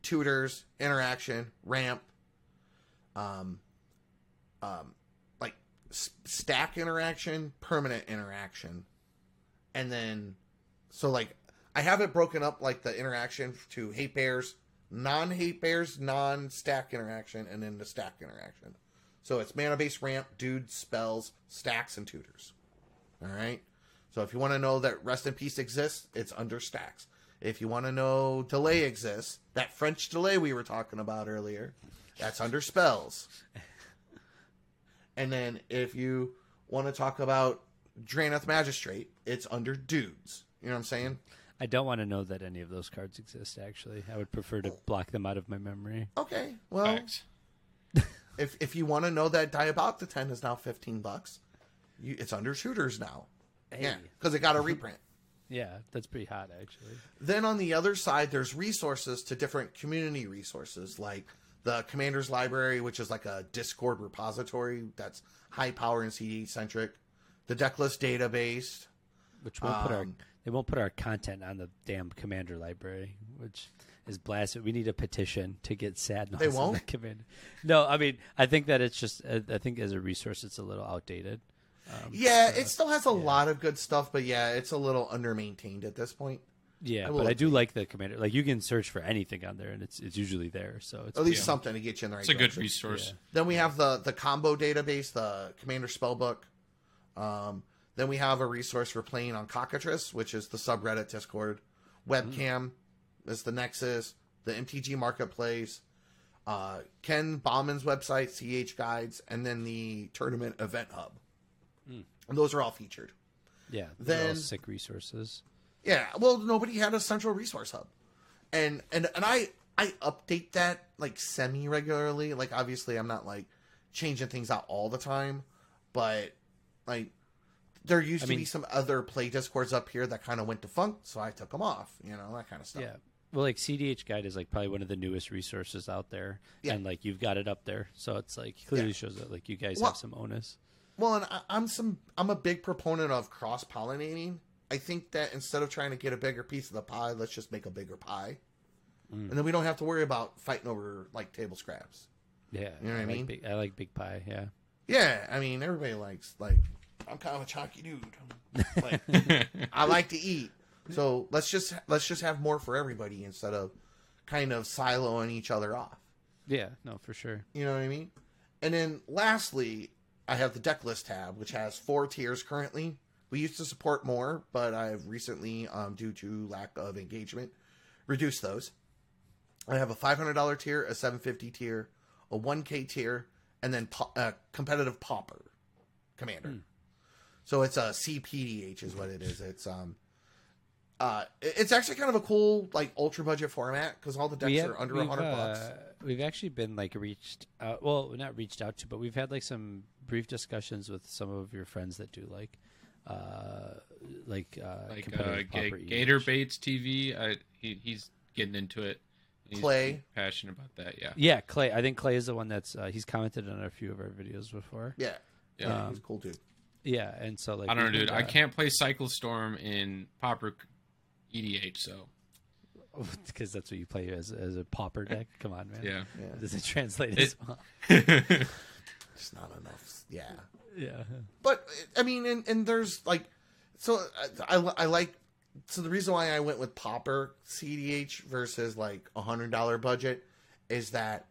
tutors, interaction, ramp, um, um, like s- stack interaction, permanent interaction, and then so like I have it broken up like the interaction to hate bears, non hate bears, non stack interaction, and then the stack interaction. So it's mana base ramp, dude, spells, stacks, and tutors. All right. So if you want to know that rest in peace exists, it's under stacks. If you want to know delay exists, that French delay we were talking about earlier, that's under spells. And then if you want to talk about Drannith Magistrate, it's under dudes. You know what I'm saying? I don't want to know that any of those cards exist. Actually, I would prefer to block them out of my memory. Okay. Well, if if you want to know that Diabolic Intent is now 15 bucks, you, it's under tutors now. Yeah, because it got a reprint. Yeah, that's pretty hot actually. Then on the other side, there's resources to different community resources, like the Commander's Library, which is like a Discord repository that's high power and CD centric. The Decklist database. Which won't put our Um, they won't put our content on the damn commander library, which is blasted. We need a petition to get sad. They won't? Commander. No, I mean I think that it's just I think as a resource it's a little outdated. Um, Yeah, it still has a lot of good stuff, but yeah, it's a little under maintained at this point. Yeah, I but I do like the commander. Like you can search for anything on there, and it's it's usually there. So it's At least Yeah. something to get you in the right It's a good direction. resource. Yeah. Then we have the the combo database, the Commander Spellbook. Um, then we have a resource for playing on Cockatrice, which is the subreddit Discord. Webcam is the Nexus, the MTG Marketplace, uh, Ken Bauman's website, CH Guides, and then the Tournament Event Hub. And those are all featured. yeah. Then- sick resources. Yeah, well, nobody had a central resource hub, and and and I I update that like semi regularly. Like obviously, I'm not like changing things out all the time, but like there used I to be some other play discords up here that kind of went defunct, so I took them off. You know that kind of stuff. Yeah. Well, like CDH Guide is like probably one of the newest resources out there, Yeah. and like you've got it up there, so it's like clearly Yeah. shows that like you guys Well- have some onus. Well, and I, I'm some I'm a big proponent of cross pollinating. I think that instead of trying to get a bigger piece of the pie, let's just make a bigger pie, Mm. and then we don't have to worry about fighting over like table scraps. Yeah, You know what I like mean? Big, I like Big Pie. Yeah, Yeah, I mean everybody likes like I'm kind of a chalky dude. Like I like to eat. So let's just let's just have more for everybody instead of kind of siloing each other off. yeah, no, for sure. You know what I mean? And then lastly, I have the deck list tab, which has four tiers currently. We used to support more, but I've recently, um, due to lack of engagement, reduced those. I have a $500 tier, a 750 tier, a 1K tier, and then po- uh, competitive pauper commander. So it's a CPDH is what it is. It's um, uh, it's actually kind of a cool like ultra budget format because all the decks have- are under we've, 100 bucks. uh, We've actually been like reached out. Well, not reached out to, but we've had like some brief discussions with some of your friends that do like, uh, like uh, like uh, competitive Ga- pauper Gator EDH. Baits TV. I, he, he's getting into it. He's Clay. passionate about that. Yeah. Yeah, Clay. I think Clay is the one that's uh, he's commented on a few of our videos before. Yeah. Yeah. Yeah, Um, he's cool dude. Yeah, and so like I don't know, dude. been, I uh, can't play Cycle Storm in Pauper EDH, so because that's what you play as as a pauper deck. Come on, man. yeah. Yeah. Does it translate It- as well? It's not enough. Yeah. Yeah. But I mean, and, and there's like, so I, I, I like, so the reason why I went with Pauper CDH versus like a hundred dollar budget is that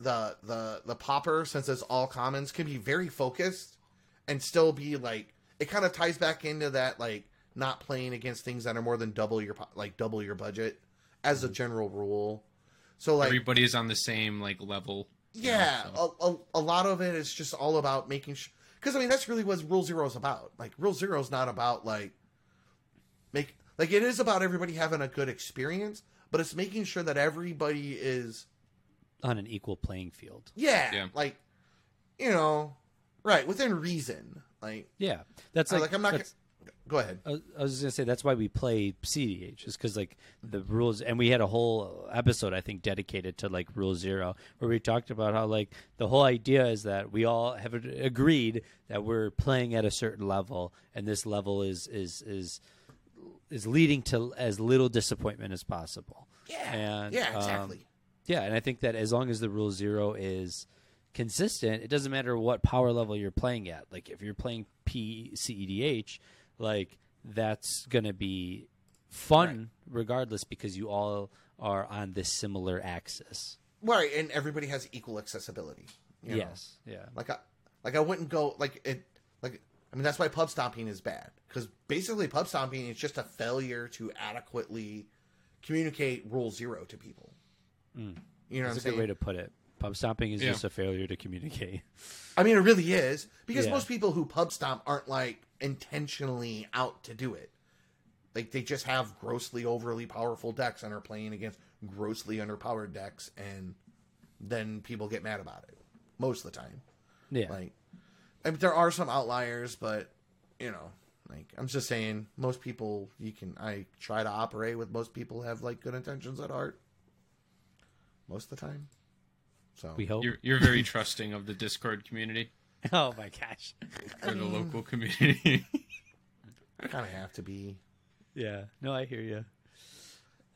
the the the Pauper since it's all commons can be very focused and still be like it kind of ties back into that like not playing against things that are more than double your like double your budget as a mm-hmm. general rule. So like Everybody's on the same like level. you know, yeah, so. a, a, a lot of it is just all about making sure. Because I mean, that's really what Rule Zero is about. Like Rule Zero is not about like make like it is about everybody having a good experience, but it's making sure that everybody is On an equal playing field. yeah, Yeah. like you know, right within reason. Like, Yeah, that's like, like I'm not. that's- Go ahead. I was- I was gonna say that's why we play CDH is because like the rules, and we had a whole episode I think dedicated to like Rule Zero, where we talked about how like the whole idea is that we all have agreed that we're playing at a certain level, and this level is is is is leading to as little disappointment as possible. Yeah, And, yeah, um, exactly. Yeah, and I think that as long as the rule zero is consistent, it doesn't matter what power level you're playing at. Like if you're playing PCEDH, like that's going to be fun regardless because you all are on this similar axis. right, and everybody has equal accessibility. you know? Yes. Yeah. Like I, like I wouldn't go like it. Like I mean, that's why pub stomping is bad because basically pub stomping is just a failure to adequately communicate rule zero to people. Mm. You know what That's I'm a saying? good way to put it. Pub stomping is Yeah. just a failure to communicate. I mean, it really is because Yeah. most people who pub stomp aren't like intentionally out to do it. like they just have grossly overly powerful decks and are playing against grossly underpowered decks, and then people get mad about it most of the time. Yeah. Like, I mean, there are some outliers, but you know, like I'm just saying, most people you can. I try to operate with most people have like good intentions at heart. Most of the time, so we hope. You're you're very trusting of the Discord community Oh my gosh. For the local community. I kind of have to be. Yeah. No, I hear you.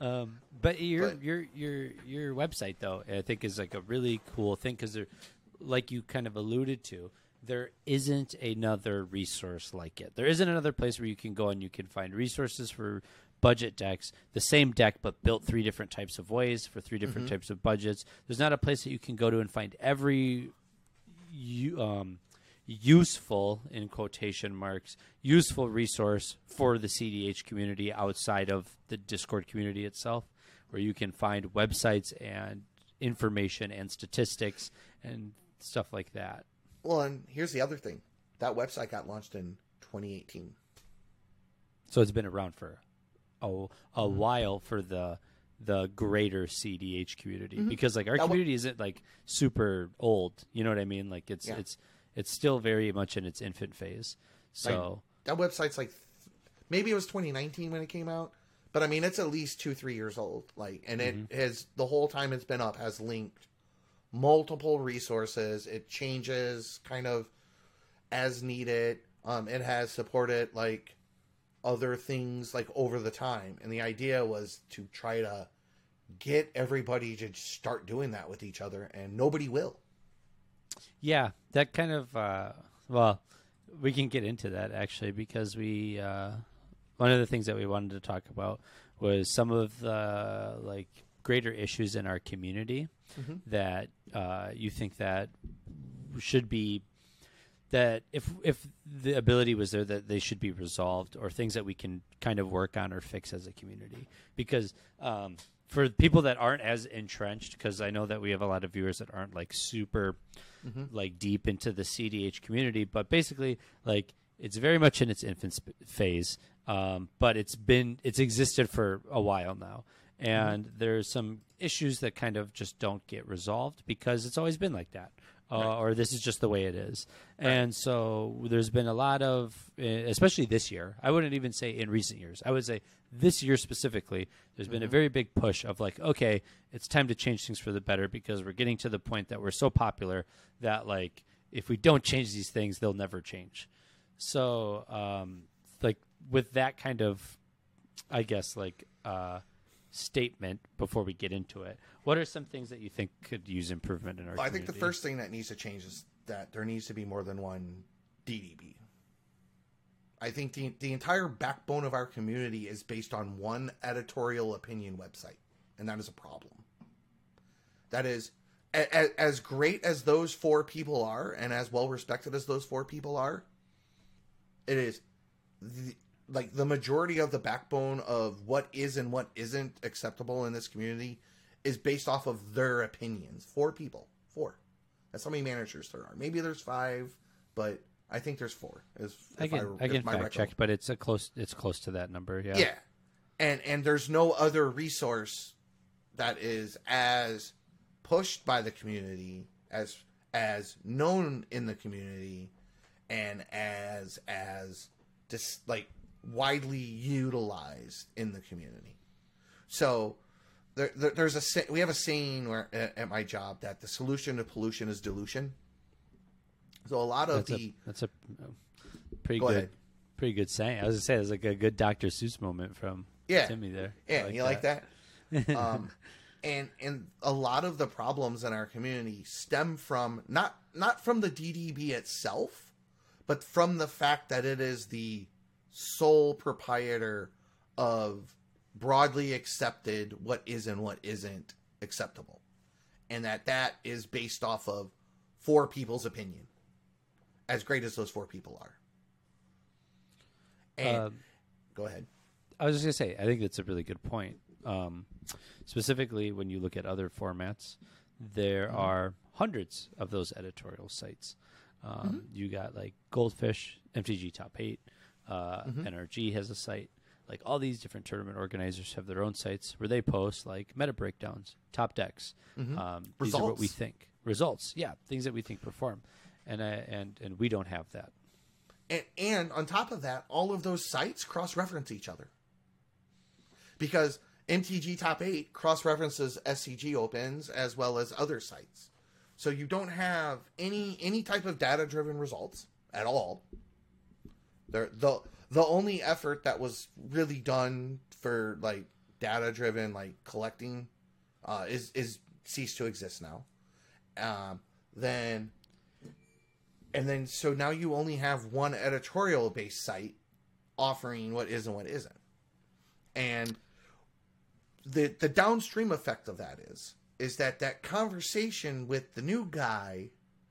Um, but your But- your your your website though, I think is like a really cool thing because there, like you kind of alluded to, there isn't another resource like it. There isn't another place where you can go and you can find resources for budget decks, the same deck but built three different types of ways for three different types of budgets. There's not a place that you can go to and find every you um useful in quotation marks useful resource for the CDH community outside of the Discord community itself where you can find websites and information and statistics and stuff like that. Well, and here's the other thing: that website got launched in 2018. So it's been around for a, a while for the the greater CDH community because like our That community isn't like super old, you know what I mean? Like it's Yeah. it's it's still very much in its infant phase. So That website's like maybe it was 2019 when it came out, but I mean it's at least two three years old. Like, and it has the whole time it's been up has linked multiple resources. It changes kind of as needed. Um, it has supported like other things like over the time, and the idea was to try to get everybody to start doing that with each other, and nobody will. Yeah, that kind of uh, well, we can get into that actually because we uh, one of the things that we wanted to talk about was some of the like greater issues in our community that uh, you think that should be that if if the ability was there that they should be resolved or things that we can kind of work on or fix as a community. Because um, for people that aren't as entrenched because i know that we have a lot of viewers that aren't like super like deep into the cdh community but basically like it's very much in its infant sp- phase um, but it's been it's existed for a while now. And there's some issues that kind of just don't get resolved because it's always been like that uh, or this is just the way it is. And so there's been a lot of, eh, especially this year. I wouldn't even say in recent years. I would say this year specifically. There's been a very big push of like, okay, it's time to change things for the better because we're getting to the point that we're so popular that like if we don't change these things, they'll never change. So um, like with that kind of, I guess like. Uh, statement before we get into it what are some things that you think could use improvement in our I think the first thing that needs to change is that there needs to be more than one DDB. I think the the entire backbone of our community is based on one editorial opinion website, and that is a problem. That is a, a, as great as those four people are, and as well respected as those four people are. It is the, like the majority of the backbone of what is and what isn't acceptable in this community is based off of their opinions. Four people, four. That's how many managers there are. Maybe there's five, but I think there's four. Is I if can I, if can my fact check, but it's a close it's close to that number. Yeah. yeah. And and there's no other resource that is as pushed by the community as as known in the community and as as just like widely utilized in the community. So there, there there's a we have a saying where at, at my job that the solution to pollution is dilution. So a lot of That's a the that's a pretty Go good ahead. pretty good saying. I was gonna say it's like a good Dr. Seuss moment from Yeah. Timmy there. Yeah, I you like that? um, and and a lot of the problems in our community stem from not not from the DDB itself, but from the fact that it is the sole proprietor of broadly accepted what is and what isn't acceptable, and that that is based off of four people's opinion, as great as those four people are. And Um, go ahead. I was just gonna say, I think that's a really good point. Um, specifically, when you look at other formats, there Mm-hmm. are hundreds of those editorial sites. Um, Mm-hmm. You got like Goldfish, MTG Top Eight, uh, Mm-hmm. NRG has a site. like all these different tournament organizers have their own sites where they post like meta breakdowns, top decks. Um, these are what we think results. Yeah, things that we think perform, and uh, and and we don't have that. And, and on top of that, all of those sites cross reference each other. Because MTG Top 8 cross references SCG Opens as well as other sites. So you don't have any any type of data driven results at all. The the only effort that was really done for like data driven like collecting uh, is is ceased to exist now. Um, then and then so now you only have one editorial based site offering what is and what isn't and the the downstream effect of that is is that that conversation with the new guy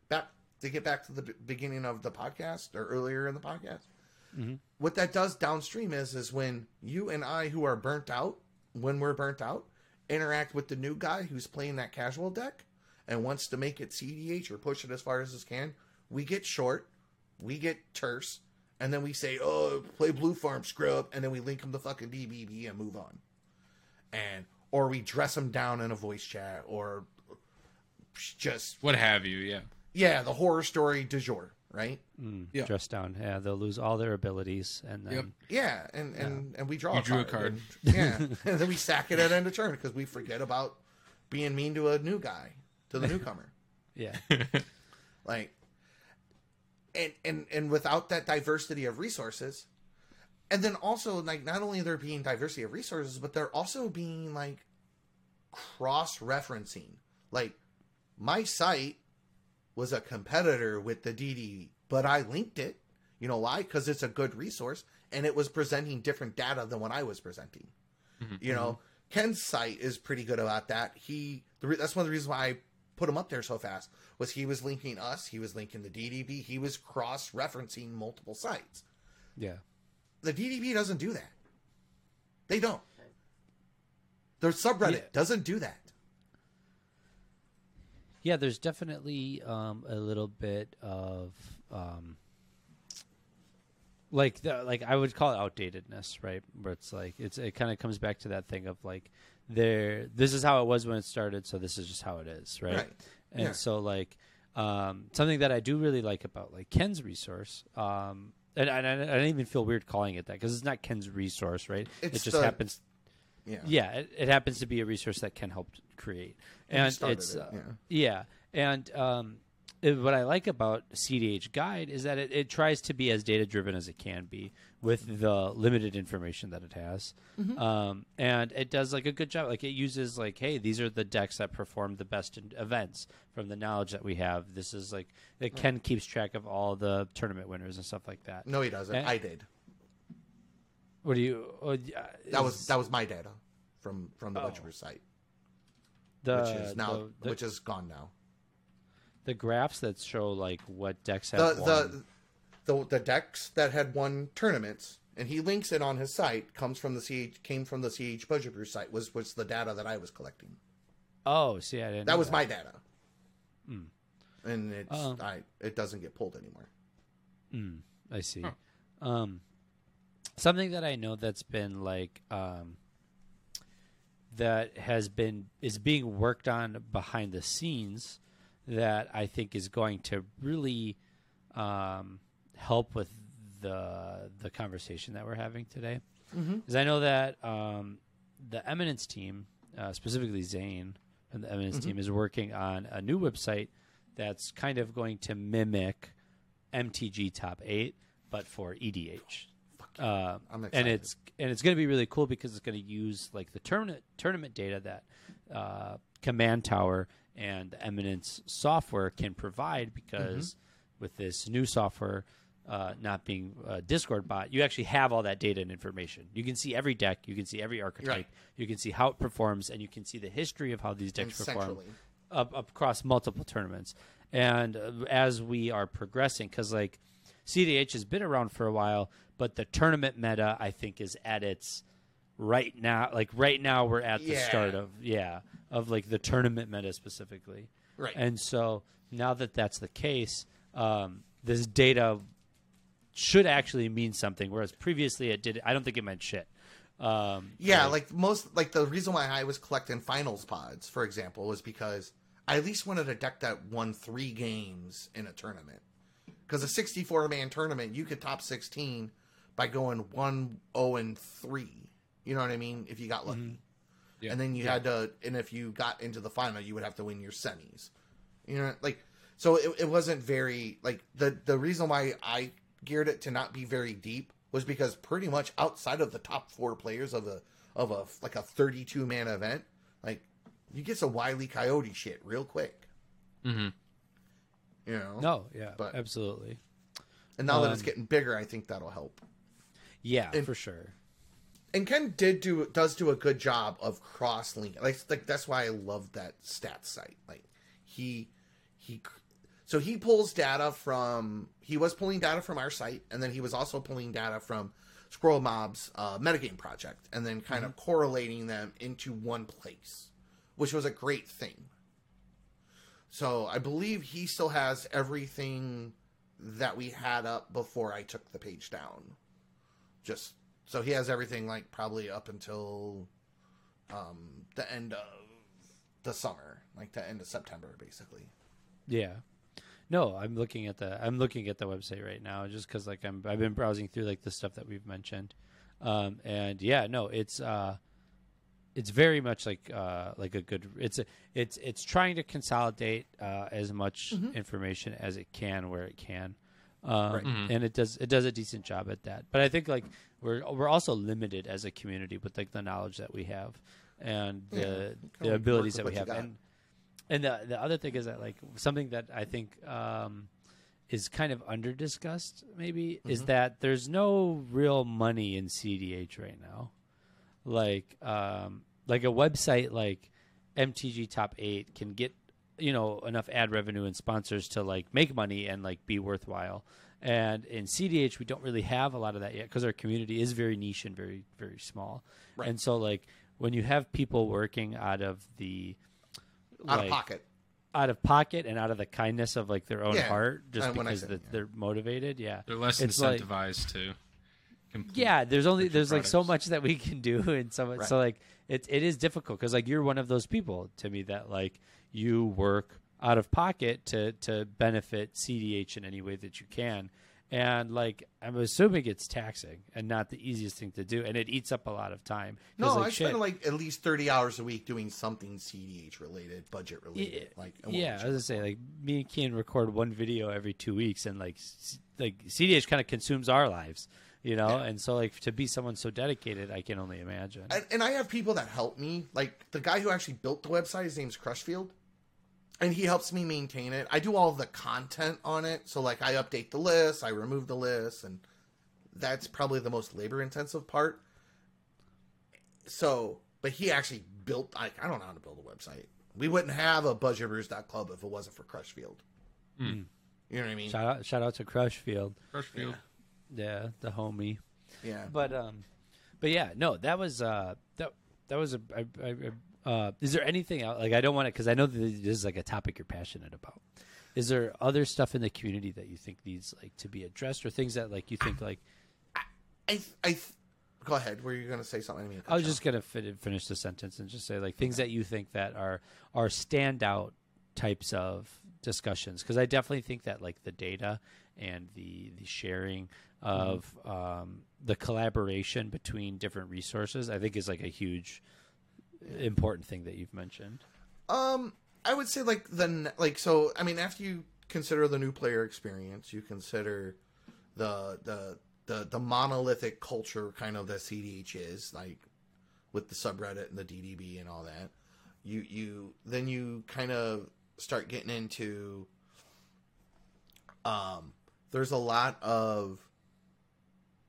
back to get back to the beginning of the podcast or earlier in the podcast Mm-hmm. what that does downstream is is when you and i who are burnt out when we're burnt out interact with the new guy who's playing that casual deck and wants to make it cdh or push it as far as it can we get short we get terse and then we say oh play blue farm scrub and then we link them to fucking ddb and move on and or we dress them down in a voice chat or just What have you? Yeah. yeah the horror story du jour right Mm, Yeah. Dressed down, yeah, they'll lose all their abilities, and then Yep. Yeah, and and, and we draw You a drew a card. card. and- yeah, and then we sack it at end of turn because we forget about being mean to a new guy, to the newcomer. yeah, like, and and and without that diversity of resources, and then also like not only there being diversity of resources, but they're also being like cross referencing. Like, my site was a competitor with the DD, but I linked it. You know why? Because it's a good resource and it was presenting different data than what I was presenting. Mm-hmm. You know, mm-hmm. Ken's site is pretty good about that. He the re- that's one of the reasons why I put him up there so fast was he was linking us, he was linking the DDB, he was cross referencing multiple sites. yeah. The DDB doesn't do that. They don't. Their subreddit Yeah. doesn't do that. Yeah, there's definitely um, a little bit of um, like the, like I would call it outdatedness, right? Where it's like it's it kind of comes back to that thing of like there this is how it was when it started, so this is just how it is, right? Right. And Yeah. so like um, something that I do really like about like Ken's resource. Um, and, and I, I don't even feel weird calling it that because it's not Ken's resource, right? It's it just the- happens Yeah. yeah it, it happens to be a resource that Ken help create and it's it, uh, yeah. yeah and um, it- what i like about cdh guide is that it, it tries to be as data driven as it can be with the limited information that it has Mm-hmm. um, and it does like a good job like it uses like hey these are the decks that perform the best in events from the knowledge that we have this is like it ken keeps track of all the tournament winners and stuff like that No, he doesn't. Eh. I did. what do you yeah, That was that was my data from from the Oh. Butcher site, the, which is now the, the, which is gone now. the graphs that show like what decks the won. the, the the decks that had won tournaments, and he links it on his site. Comes from the CH came from the CH Budget Brew site. Was was the data that I was collecting. oh, see, I didn't. That know was my data, and it's Um, I it doesn't get pulled anymore. Mm, I see. Um, something that I know that's been like um, that has been is being worked on behind the scenes that I think is going to really um, help with the the conversation that we're having today. Because I know that um, the Eminence team, uh, specifically Zane and the Eminence team, is working on a new website that's kind of going to mimic MTG Top Eight, but for EDH. Uh, and it's and it's going to be really cool because it's going to use like the tournament tournament data that uh, Command Tower and the Eminence software can provide. Because with this new software uh, not being a Discord bot, you actually have all that data and information. You can see every deck, you can see every archetype, Right. you can see how it performs, and you can see the history of how these And decks perform up, up across multiple tournaments. And uh, as we are progressing, because like CDH has been around for a while, but the tournament meta I think is at its right now. Like right now, we're at the Yeah. start of yeah of like the tournament meta specifically. Right. And so now that that's the case, um, this data should actually mean something, whereas previously it did. I don't think it meant shit. Um, Yeah, like most like the reason why I was collecting finals pods, for example, was because I at least wanted a deck that won three games in a tournament. Because a 64 man tournament, you could top 16 by going 1 0 and 3. You know what I mean? If you got lucky. Yeah. And then you had to, and if you got into the final, you would have to win your semis. You know, like, so it, it wasn't very, like, the, the reason why I geared it to not be very deep was because pretty much outside of the top four players of a, of a, like a 32 man event, like, you get some Wily Coyote shit real quick. Mm-hmm. You know? no, yeah, But- absolutely. And now that it's um, getting bigger, I think that'll help. Yeah, and- for sure. and Ken did do does do a good job of cross linking. Like like that's why I love that stats site. Like he he so he pulls data from he was pulling data from our site, and then he was also pulling data from Squirrel Mob's uh, metagame project, and then kind of correlating them into one place, which was a great thing. So I believe he still has everything that we had up before I took the page down. Just so he has everything like probably up until um the end of the summer, like the end of September basically. Yeah. No, I'm looking at the I'm looking at the website right now just because like I'm I've been browsing through like the stuff that we've mentioned, um, and yeah, no, it's uh, it's very much like uh like a good it's a it's it's trying to consolidate uh as much information as it can where it can, um, Right. Mhm. and it does it does a decent job at that. But I think like we're we're also limited as a community with like the knowledge that we have and the kinda the abilities that we have and and the the other thing is that like something that I think um, is kind of under discussed maybe is Mm-hmm. that there's no real money in CDH right now. Like um, like a website like MTG Top Eight can get you know enough ad revenue and sponsors to like make money and like be worthwhile. And in CDH, we don't really have a lot of that yet because our community is very niche and very very small. Right. And so like when you have people working out of the Out like, of pocket. out of pocket and out of the kindness of like their own Yeah. heart just Uh, because said- that yeah. they're motivated yeah They're less It's like- incentivized to. Yeah there's only Different there's like so much that we can do and so much Right. so like it, it is difficult because like you're one of those people to me that like you work out of pocket to to benefit cdh in any way that you can and like i'm assuming it's taxing and not the easiest thing to do and it eats up a lot of time. No, like, I shit, spend like at least thirty hours a week doing something CDH related, budget related. Yeah, like I yeah, I was gonna say like me and Kian record one video every two weeks, and like c- like CDH kind of consumes our lives, you know, Yeah. and so like to be someone so dedicated, I can only imagine. and, and I have people that help me. Like the guy who actually built the website, his name's Crushfield, and he helps me maintain it. I do all the content on it, so like I update the list, I remove the list, and that's probably the most labor intensive part. So, but he actually built. Like I don't know how to build a website. We wouldn't have a budgetbrews.club if it wasn't for Crushfield. Hmm. You know what I mean? shout out, shout out to Crushfield, Crushfield. yeah, the homie. Yeah. But um, but yeah, no, that was uh that that was a. I, I, I- uh, is there anything else? Like I don't want to because I know that this is like a topic you're passionate about. Is there other stuff in the community that you think needs like to be addressed, or things that like you think like I, I, I go ahead. Were you going to say something? I, mean, I was just gonna finish the sentence and just say like things that you think that are are standout types of discussions because I definitely think that like the data and the the sharing of um, the collaboration between different resources I think is like a huge important thing that you've mentioned. Um, I would say like the like so. I mean, after you consider the new player experience, you consider the the the the monolithic culture kind of that CDH is like with the subreddit and the DDB and all that. You you then you kind of start getting into um there's a lot of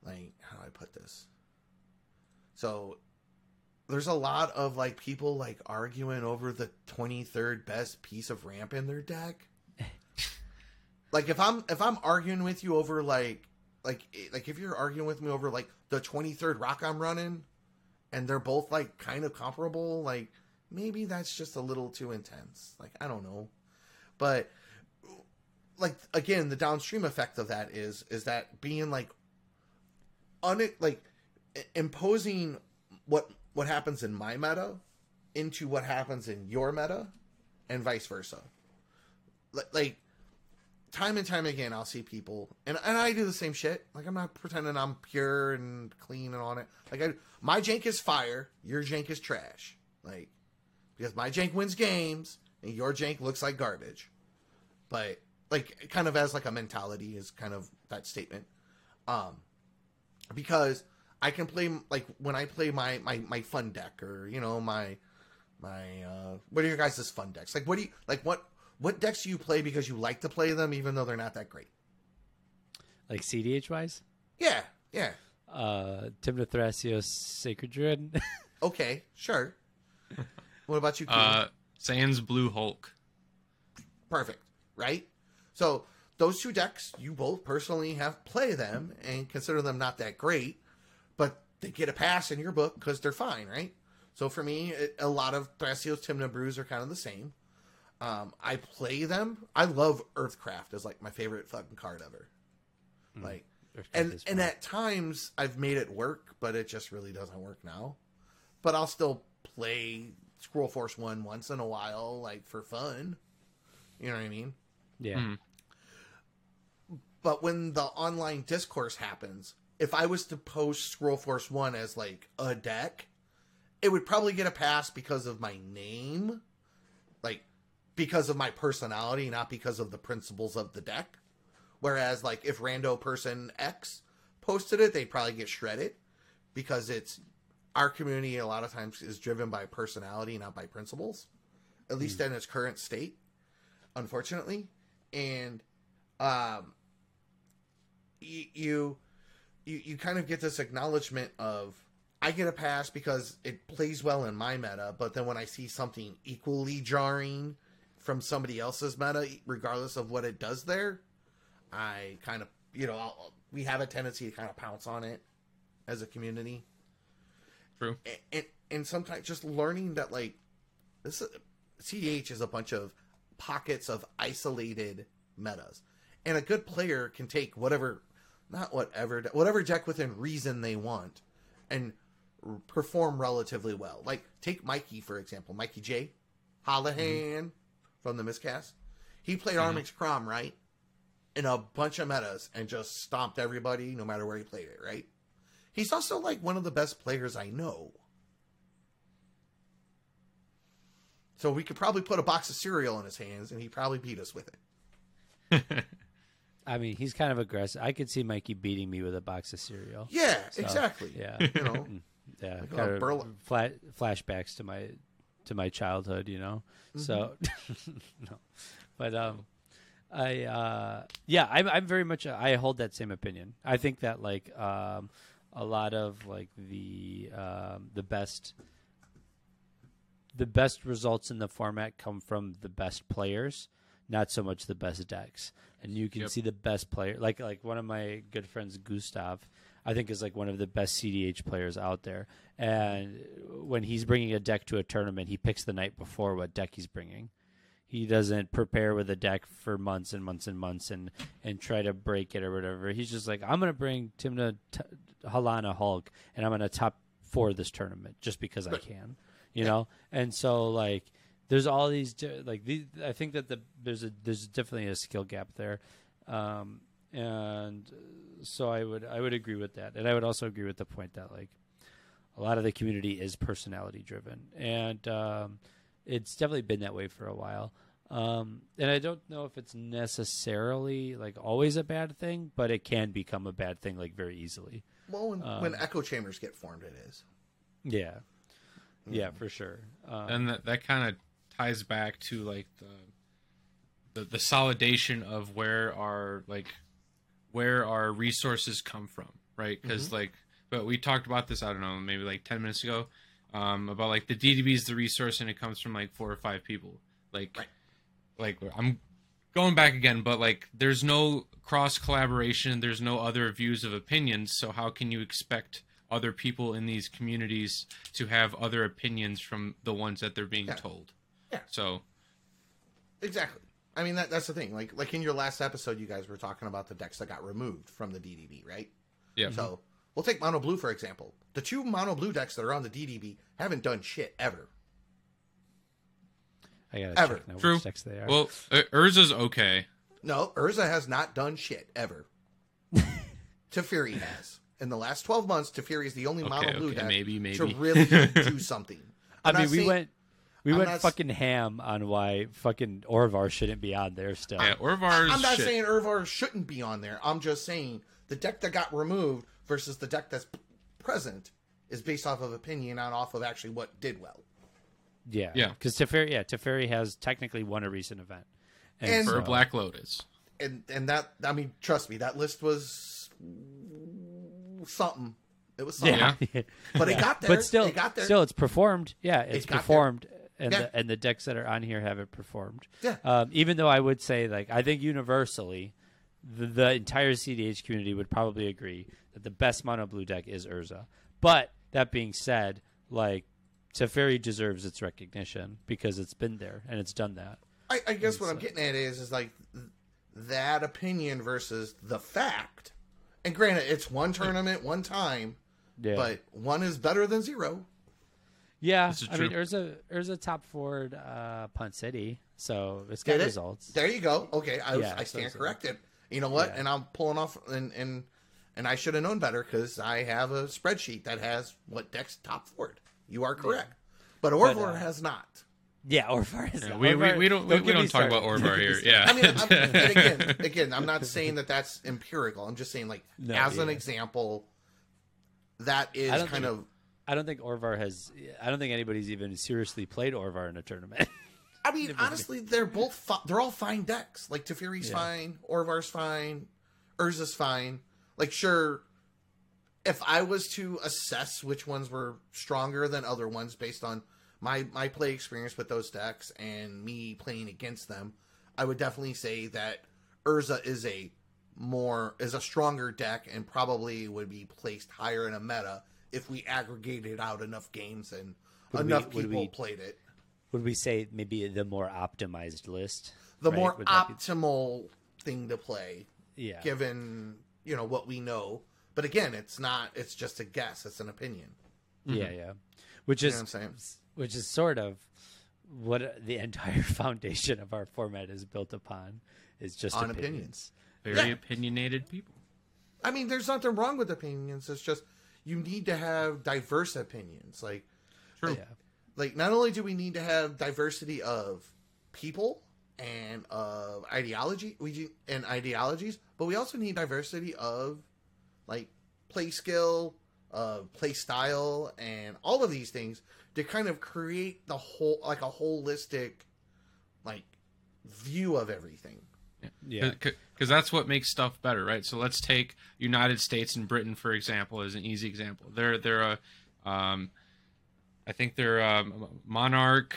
like how do I put this? So there's a lot of like people like arguing over the 23rd best piece of ramp in their deck. like if I'm if I'm arguing with you over like like eh, like if you're arguing with me over like the 23rd rock I'm running and they're both like kind of comparable, like maybe that's just a little too intense. Like I don't know. But like again, the downstream effect of that is is that being like un like imposing what what happens in my meta into what happens in your meta, and vice versa. Like time and time again, I'll see people, and and I do the same shit. Like I'm not pretending I'm pure and clean and on it. Like I, my jank is fire, your jank is trash. Like because my jank wins games and your jank looks like garbage. But like kind of as like a mentality is kind of that statement. Um because I can play like when I play my my my fun deck or you know my my uh what are your guys' fun decks? Like what do you like what what decks do you play because you like to play them even though they're not that great? Like CDH wise, Yeah, yeah. uh, Tymna Thrasios Sacred Druid. Okay, sure. what about you? Keith? Uh, Sans Blue Hulk. Perfect, right? So those two decks, you both personally have play them and consider them not that great, but they get a pass in your book because they're fine, right? So for me, it, a lot of Thrasios, Tymna Brews are kind of the same. Um, I play them. I love Earthcraft as like my favorite fucking card ever. Like, and and at times I've made it work, but it just really doesn't work now. But I'll still play Scroll Force One once in a while, like for fun. You know what I mean? yeah, Hmm. But when the online discourse happens, if I was to post Scroll Force One as like a deck, it would probably get a pass because of my name, like because of my personality, not because of the principles of the deck. Whereas, like if Rando Person X posted it, they'd probably get shredded because it's our community. A lot of times is driven by personality, not by principles. At least in its current state, unfortunately, and um, y- you you you kind of get this acknowledgement of I get a pass because it plays well in my meta, but then when I see something equally jarring from somebody else's meta, regardless of what it does there, I kind of you know I'll, we have a tendency to kind of pounce on it as a community, True. and and, and sometimes just learning that like this is- CDH is a bunch of pockets of isolated metas, and a good player can take whatever, not whatever, whatever deck within reason they want, and r- perform relatively well. Like take Mikey for example, Mikey J, Holohan mm-hmm. from the miscast. He played mm-hmm. Armix Crom right in a bunch of metas and just stomped everybody no matter where he played it. Right. He's also like one of the best players I know. So we could probably put a box of cereal in his hands and he'd probably beat us with it. I mean, he's kind of aggressive. I could see Mikey beating me with a box of cereal. Yeah, So, exactly. Yeah, You know, yeah. Like kind of burla- fla- flashbacks to my to my childhood, you know. So, no, but um, I uh, yeah, I'm I'm very much I hold that same opinion. I think that like um, a lot of like the um, the best the best results in the format come from the best players, not so much the best decks. And you can Yep. see the best player, like like one of my good friends, Gustav. I think is like one of the best CDH players out there. And when he's bringing a deck to a tournament, he picks the night before what deck he's bringing. He doesn't prepare with a deck for months and months and months and and try to break it or whatever. He's just like, I'm gonna bring Tymna T- Halana Hulk, and I'm gonna top four this tournament just because I can, you know. And so like, there's all these like these. I think that the there's a there's definitely a skill gap there, um, and so I would I would agree with that, and I would also agree with the point that like a lot of the community is personality driven, and um, it's definitely been that way for a while. Um, and I don't know if it's necessarily like always a bad thing, but it can become a bad thing like very easily. well, when, Um, when echo chambers get formed, it is. Yeah, yeah, for sure. Um, and that, that kind of ties back to like the, the the solidation of where our like where our resources come from right because like but we talked about this i don't know maybe like 10 minutes ago um about like the ddb is the resource and it comes from like four or five people like Right. like i'm going back again but like there's no cross collaboration there's no other views of opinions so how can you expect other people in these communities to have other opinions from the ones that they're being Yeah. told Yeah. so Exactly. I mean that that's the thing. Like like in your last episode, you guys were talking about the decks that got removed from the DDB, right? yeah So We'll take mono blue for example. The two mono blue decks that are on the DDB haven't done shit ever. I gotta Ever. check now True. which decks they are. Well, uh, Urza's okay. No, Urza has not done shit ever. Teferi has. In the last 12 months, Teferi is the only Okay, mono blue okay, deck maybe, maybe. to really do something. I I'm mean, we saying- went we I'm went not fucking ham on why fucking Orvar shouldn't be on there still. Yeah, Orvar's I'm not shit. saying Orvar shouldn't be on there. I'm just saying the deck that got removed versus the deck that's p- present is based off of opinion, not off of actually what did well. Yeah, Yeah. Because Teferi, yeah, Teferi has technically won a recent event, And- for so- a Black Lotus. And and that I mean, trust me, that list was something. It was something. yeah, But it Yeah. got there. But still, it got there. still, it's performed. Yeah, it's got there. performed, and Yeah. the and the decks that are on here haven't performed. Yeah. Um, even though I would say, like, I think universally, the, the entire CDH community would probably agree that the best mono blue deck is Urza. But that being said, like, Teferi deserves its recognition because it's been there and it's done that. I, I guess what I'm getting at is is like that opinion versus the fact. And granted, it's one tournament, one time, Yeah. but one is better than zero. Yeah, This is I mean, true. Urza Urza top forward uh, Punt City, so it's got it? results. There you go. Okay, I, was, Yeah, I so stand it's- corrected. You know what? Yeah. And I'm pulling off, and and and I should have known better because I have a spreadsheet that has what decks top forward. You are correct, but Orvar uh, has not. Yeah, Orvar is Yeah, not- we, we, Orvar- we don't we, we don't talk about started. Orvar here. Yeah. I mean, I'm, again, again, I'm not saying that that's empirical. I'm just saying, like, No, as an example, that is kind think- of. I don't think Orvar has. I don't think anybody's even seriously played Orvar in a tournament. I mean, honestly, they're both fi- they're all fine decks. Like Teferi's Yeah. fine, Orvar's fine, Urza's fine. Like, sure, if I was to assess which ones were stronger than other ones based on my my play experience with those decks and me playing against them, I would definitely say that Urza is a more is a stronger deck and probably would be placed higher in a meta if we aggregated out enough games and Would enough would people we- played it. Would we say maybe the more optimized list? the right? more Would that be- optimal thing to play yeah. given you know what we know but again it's not it's just a guess it's an opinion Yeah, mm-hmm. yeah. Which you is know what i'm saying which is sort of what the entire foundation of our format is built upon is just On opinions. Very Yeah. opinionated people. i mean there's nothing wrong with opinions it's just you need to have diverse opinions like True. Yeah. like not only do we need to have diversity of people and of ideology we and ideologies but we also need diversity of like play skill uh play style and all of these things to kind of create the whole like a holistic like view of everything Yeah. Because that's what makes stuff better, right? So let's take United States and Britain for example as an easy example. They're they're a, um, I think they're a monarch,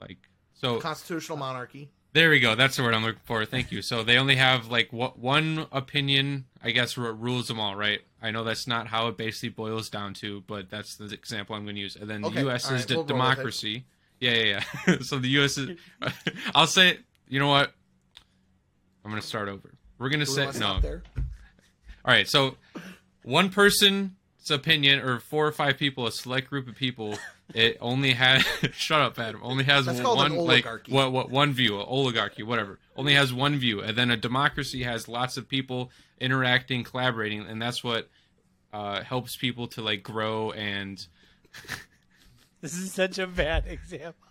like so. constitutional monarchy There we go. That's the word I'm looking for. Thank you. So they only have like what one opinion, I guess, r- rules them all, right? I know that's not how it basically boils down to, but that's the example I'm going to use. And then the U.S. all is right, de- we'll roll with it. democracy. Yeah, yeah, yeah. so the U.S. is. I'll say. You know what? I'm going to start over. We're going to Do we say no. there All right. So one person's opinion, or four or five people, a select group of people, it only has. shut up, Adam. Only has That's one like what what one view, a oligarchy, whatever. Only has one view, and then a democracy has lots of people interacting, collaborating, and that's what uh, helps people to like grow and. This is such a bad example.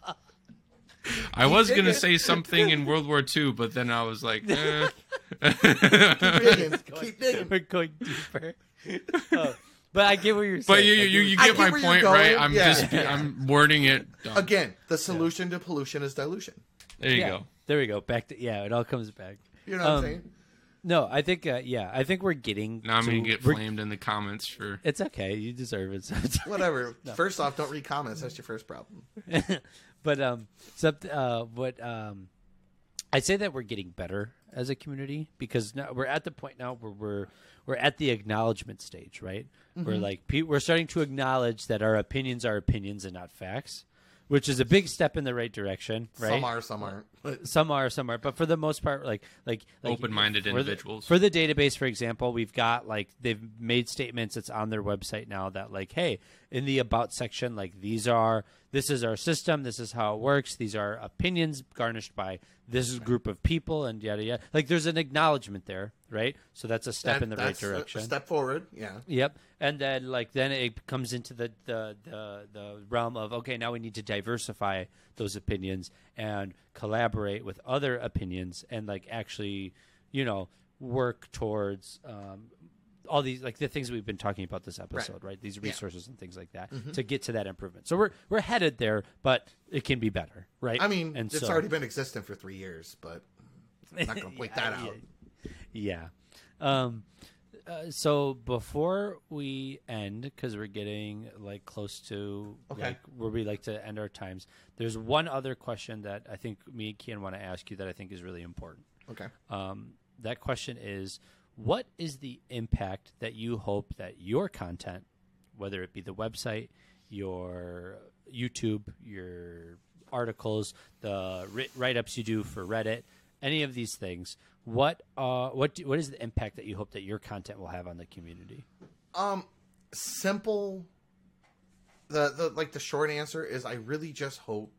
I was gonna say something in World War II, but then I was like, eh. digging, keep digging We're going deeper. Oh, but I get what you're saying. but you I you, get you get get my point, right? I'm Yeah. just I'm wording it. dumb. again the solution to pollution is dilution There you yeah. go. There we go. Back to yeah. It all comes back. you know what Um, i'm saying No, I think uh, yeah. I think we're getting. Now I'm to- gonna get flamed in the comments for. It's okay. You deserve it. sometimes. whatever first off don't read comments that's your first problem but um, so uh, what um, I say that we're getting better as a community because now we're at the point now where we're we're at the acknowledgement stage, right? We're like we're starting to acknowledge that our opinions are opinions and not facts. Which is a big step in the right direction, right? Some are, some aren't. Some are some are but for the most part like like, like Open-minded for the- individuals. for the database for example we've got like they've made statements it's on their website now that like hey in the about section like these are this is our system this is how it works these are opinions garnished by this group of people and yada yada like there's an acknowledgement there right so that's a step that- in the right that's a- a direction step forward. Yeah. Yep, and then like then it comes into the, the the the realm of okay, now we need to diversify those opinions and collaborate with other opinions and like actually, you know, work towards um, all these like the things we've been talking about this episode, right? These resources and things like that to get to that improvement. So we're we're headed there, but it can be better, right? I mean, and it's so, already been existent for three years, but I'm not going to point that out. Yeah. Um, uh, so before we end, because we're getting like close to Okay. like where we like to end our times, there's one other question that I think me and Kian want to ask you that I think is really important. Okay. Um, that question is, what is the impact that you hope that your content, whether it be the website, your YouTube, your articles, the write-ups you do for Reddit, any of these things, what uh, what do, what is the impact that you hope that your content will have on the community? Um, simple. The the like the short answer is I really just hope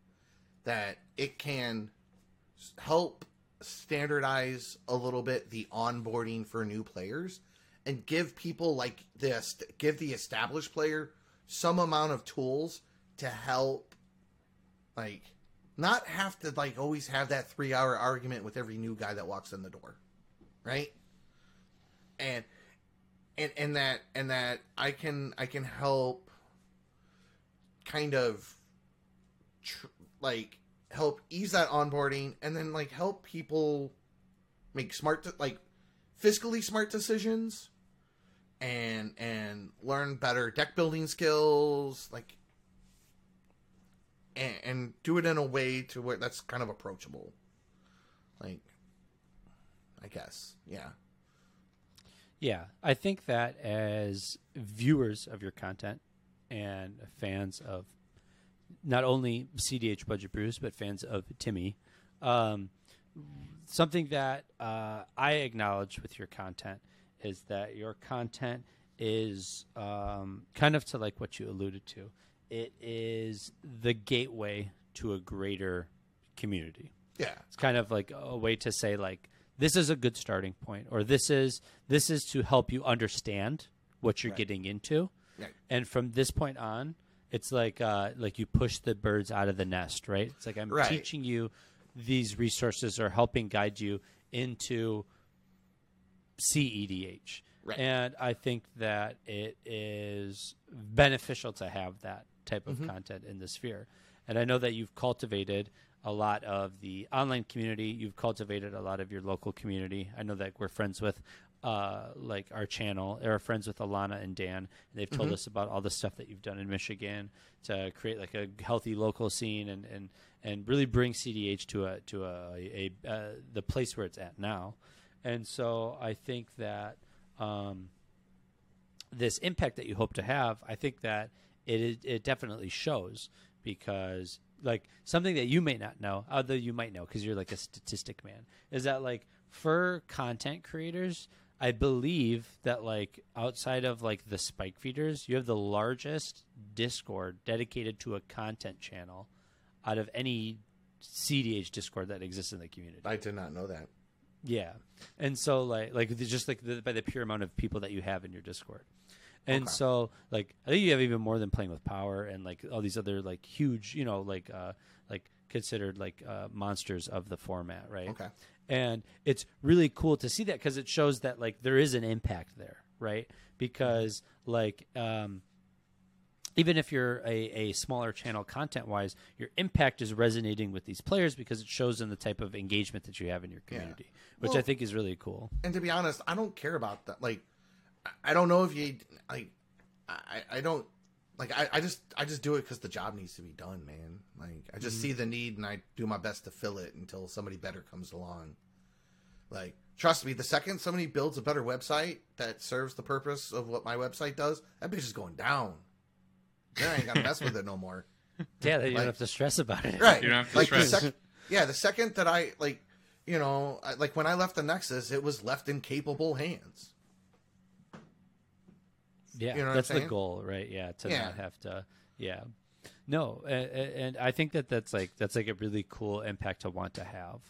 that it can help standardize a little bit the onboarding for new players and give people like this give the established player some amount of tools to help like not have to like always have that 3 hour argument with every new guy that walks in the door right? And and and that and that I can I can help kind of tr- like help ease that onboarding and then like help people make smart like fiscally smart decisions and and learn better deck building skills like and, and do it in a way to where that's kind of approachable like I guess yeah Yeah, I think that as viewers of your content and fans of not only CDH Budget Brews, but fans of Timmy, um, something that uh, I acknowledge with your content is that your content is um, kind of to like what you alluded to. It is the gateway to a greater community yeah it's kind of like a way to say like this is a good starting point or this is this is to help you understand what you're Right. getting into Right. and from this point on it's like uh like you push the birds out of the nest right it's like i'm Right. teaching you these resources or helping guide you into cedh Right. and i think that it is beneficial to have that type of content in the sphere. And i know that you've cultivated a lot of the online community. You've cultivated a lot of your local community. I know that we're friends with uh, like our channel or friends with alana and dan. And they've told us about all the stuff that you've done in michigan to create like a healthy local scene and and and really bring cdh to a to a, a, uh, the place where it's at now. And so i think that um, this impact that you hope to have, I think that it it definitely shows because like something that you may not know, although you might know because you're like a statistic man, is that like for content creators, I believe that like outside of like the spike feeders, you have the largest Discord dedicated to a content channel out of any CDH Discord that exists in the community. I did not know that. Yeah, and so like like just like the, by the pure amount of people that you have in your Discord, and Okay. so like I think you have even more than playing with power and like all these other like huge you know like uh like considered like uh monsters of the format right Okay. and it's really cool to see that because it shows that like there is an impact there right because like um even if you're a, a smaller channel content wise, your impact is resonating with these players because it shows in the type of engagement that you have in your Yeah. community, which I think is really cool. and to be honest, I don't care about that. Like, I- I don't know if you like. I I don't like. I, I just I just do it because the job needs to be done, man. Like, I just see mm-hmm. the need and I do my best to fill it until somebody better comes along. Like, trust me, the second somebody builds a better website that serves the purpose of what my website does, that bitch is going down. Then I ain't gotta mess with it no more. Yeah, then you Like- don't have to stress about it. Right. You don't have to like the stress. sec- yeah, the second that I like, you know, I, like when I left the Nexus, it was left in capable hands. Yeah, You know that's the goal, right? Yeah, to Yeah. not have to. Yeah, no, a- a- and I think that that's like that's like a really cool impact to want to have,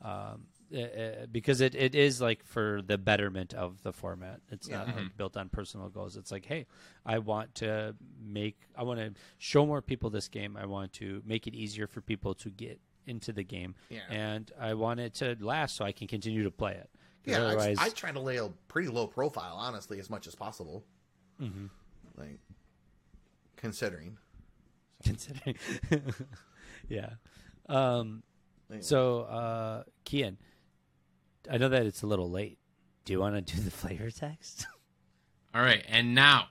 um, uh, because it, it is like for the betterment of the format. It's not Yeah. like built on personal goals. It's like, hey, I want to make, I want to show more people this game. I want to make it easier for people to get into the game, Yeah. and I want it to last so I can continue to play it. Yeah, otherwise, I, I try to lay a pretty low profile, honestly, as much as possible. Mm-hmm. Like, considering. considering. yeah. Um, so, uh, Kian, I know that it's a little late. Do you want to do the flavor text? All right, and now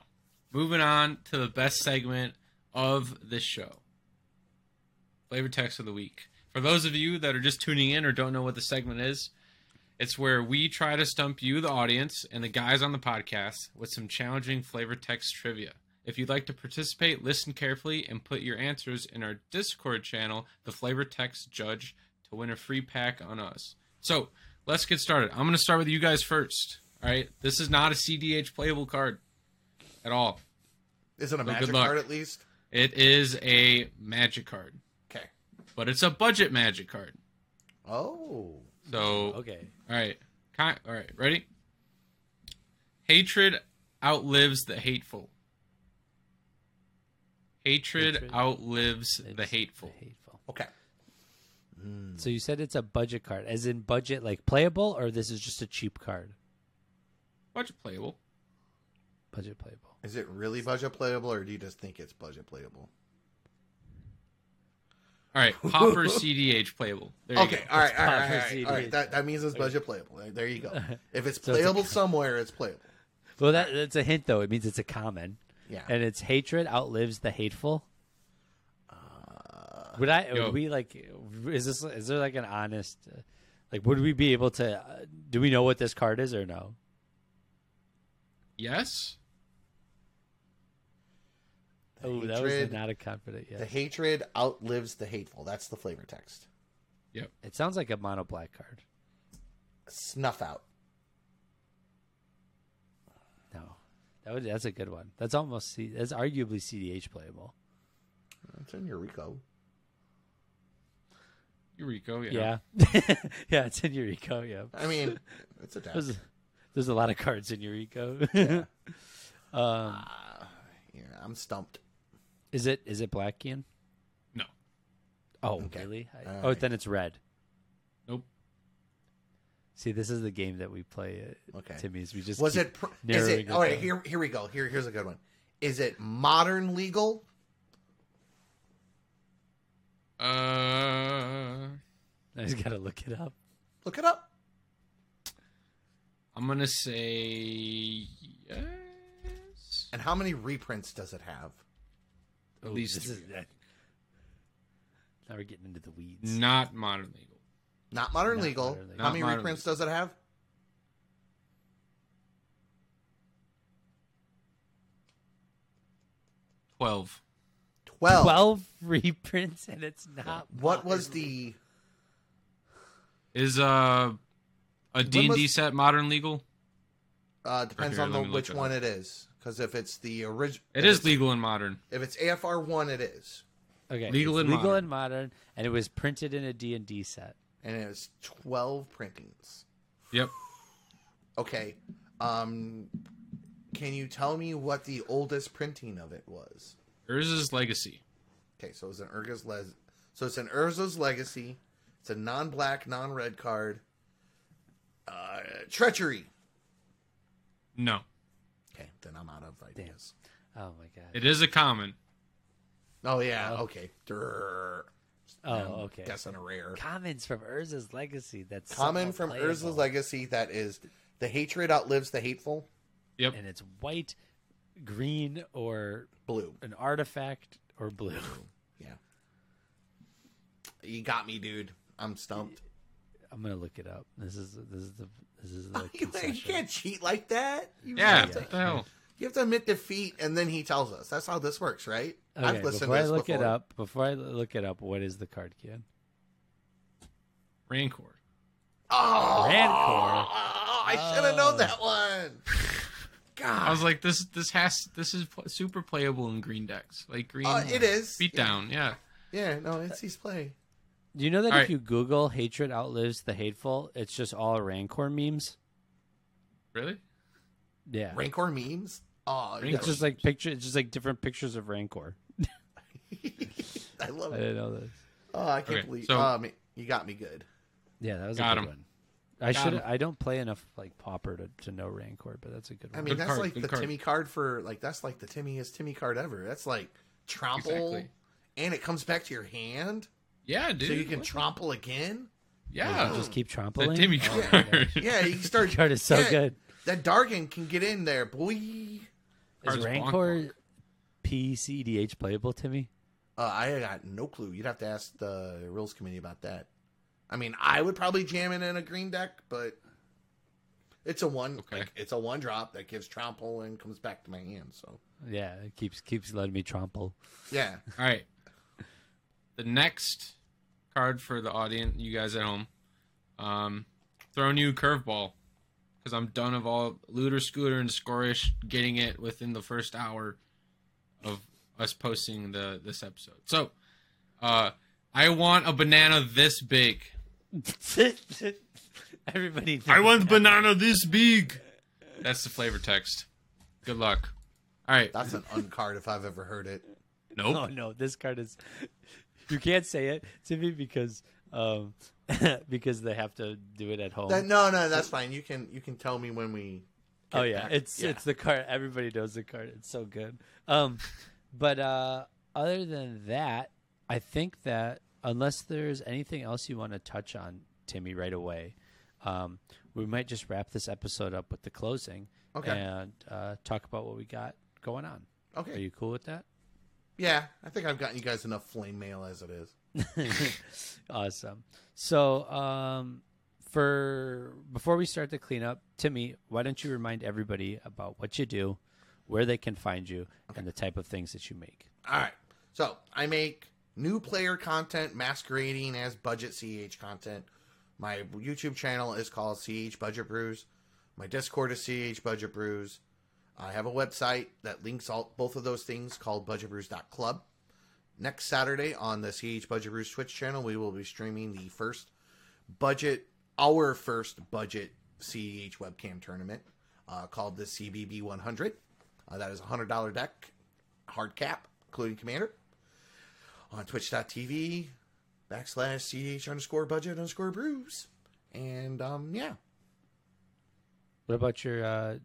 moving on to the best segment of this show flavor text of the week. For those of you that are just tuning in or don't know what the segment is, it's where we try to stump you, the audience, and the guys on the podcast with some challenging flavor text trivia. If you'd like to participate, listen carefully and put your answers in our Discord channel, the Flavor Text Judge, to win a free pack on us. So let's get started. I'm going to start with you guys first. All right, this is not a CDH playable card at all. Is it a Well, good magic luck. card at least? It is a magic card, Okay. but it's a budget magic card. Oh. So, okay. All right, Ki- all right, ready? Hatred outlives the hateful. Hatred, Hatred outlives the It's hateful. hateful. Okay. Mm. So you said it's a budget card, as in budget like playable, or this is just a cheap card? Budget playable. Budget playable. Is it really budget playable, or do you just think it's budget playable? All right, Hopper CDH playable. There you Okay, go. all right, all right, all right. All right. That, that means it's budget playable. There you go. If it's So it's a playable somewhere, it's playable. Well, that, that's a hint, though. It means it's a common, Yeah. and it's hatred outlives the hateful. Would I? Yo. Would we like? Is this? Is there like an honest? Uh, like, would we be able to? Uh, do we know what this card is or no? Yes. Oh, that was not a confident The hatred outlives the hateful. That's the flavor text. Yep. It sounds like a mono black card. Snuff out. No, that would. That's a good one. That's almost. C, that's arguably CDH playable. It's in Yuriko. Yuriko. Yeah. Yeah, yeah, it's in Yuriko. Yeah, I mean, it's a deck. there's, there's a lot of cards in Yuriko. um, Yeah, I'm stumped. Is it is it black, Ian? No. Oh, Okay. really? I- oh, right. then it's red. Nope. See, this is the game that we play. At Okay. Timmy's. We just Was keep it? Pr- is it? All right, down. here, here we go. Here, here's a good one. Is it modern legal? Uh, I just gotta look it up. Look it up. I'm gonna say yes. And how many reprints does it have? At Ooh, least this is- three. now we're getting into the weeds. Not modern legal. Not modern Not legal. modern legal. How many modern reprints does it have? Twelve. Twelve. Twelve reprints, and it's not. What was modern. the? Is uh a D and D was- set modern legal? Uh, depends here, on the which it one it is. Because if it's the original, It is legal and modern. If it's AFR one, it is, okay? legal it's and legal modern. and modern, and it was printed in a D and D set. and it is twelve printings. Yep. Okay. Um, can you tell me what the oldest printing of it was? Urza's Legacy. Okay, so it's an Urza's les- so it's an Urza's Legacy. It's a non-black, non-red card. Uh, treachery. No, Okay, then I'm out of ideas. Oh my god. it is a common. Oh yeah, Oh. okay. Durr. oh, I'm okay. Guessing a rare. Commons from Urza's Legacy. That's Common somewhat from playable. Urza's Legacy that is the hatred outlives the hateful. Yep. and it's white, green, or Blue. an artifact, or blue. Yeah. You got me, dude. I'm stumped. I'm gonna look it up. This is this is the this is the you, you can't cheat like that. You Yeah. have to- What the hell? You have to admit defeat, and then he tells us. That's how this works, right? Okay, before I look it up, before I look it up, what is the card, kid? Rancor. Oh, Rancor. I should have known that one. God, I was like, this this has this is pl- super playable in green decks, like green. Uh, it is. beatdown. Yeah. yeah, no, it's his play. Do you know that All if right. you Google "hatred outlives the hateful," it's just all Rancor memes? Really? Yeah, Rancor memes. Oh, Rancor. it's just like picture. It's just like different pictures of Rancor. I love it. I it. didn't know this. Oh, I can't Okay, believe. so- um, you got me good. Yeah, that was Got a good him. one. I Got should. him. I don't play enough like Pauper to, to know Rancor, but that's a good one. I mean, Good that's card, like the card. Timmy card for like that's like the Timmyest Timmy card ever. That's like trample, Exactly. and it comes back to your hand, Yeah, dude. so you can What? trample again. Yeah. just keep the trampling. Timmy Oh, card. gosh. Yeah, you start. card is so yeah, good. That Dargan can get in there, boy. Is Rancor. PCDH playable, Timmy? Uh, I got no clue. You'd have to ask the rules committee about that. I mean, I would probably jam it in a green deck, but it's a one. Okay. like, it's a one drop that gives trample and comes back to my hand. So Yeah, it keeps keeps letting me trample. yeah, All right. The next card for the audience, you guys at home, um, throwing you curveball because I'm done of all looter, scooter, and scorish getting it within the first hour of us posting the this episode. So, uh, I want a banana this big. Everybody. I want that. banana this big. That's the flavor text. Good luck. All right. that's an uncard if I've ever heard it. Nope. Oh no, this card is. You can't say it, Timmy, because um, because they have to do it at home. That, no, no, that's fine. You can you can tell me when we. oh yeah, back. it's Yeah. it's the card. Everybody knows the card. It's so good. Um, but uh, other than that, I think that unless there's anything else you want to touch on, Timmy, right away, um, we might just wrap this episode up with the closing Okay. and uh, talk about what we got going on. Okay, Are you cool with that? Yeah, I think I've gotten you guys enough flame mail as it is. awesome. So, um, for before we start the cleanup, Timmy, why don't you remind everybody about what you do, where they can find you, and the type of things that you make? All right. So I make new player content masquerading as budget CH content. My YouTube channel is called CH Budget Brews. My Discord is CH Budget Brews. I have a website that links all both of those things called budgetbrews.club. Next Saturday on the CH Budget Brews Twitch channel, we will be streaming the first budget, our first budget CH webcam tournament uh, called the CBB 100. Uh, that is a $100 deck, hard cap, including commander on twitch.tv backslash ch underscore budget underscore brews and um yeah What about your uh,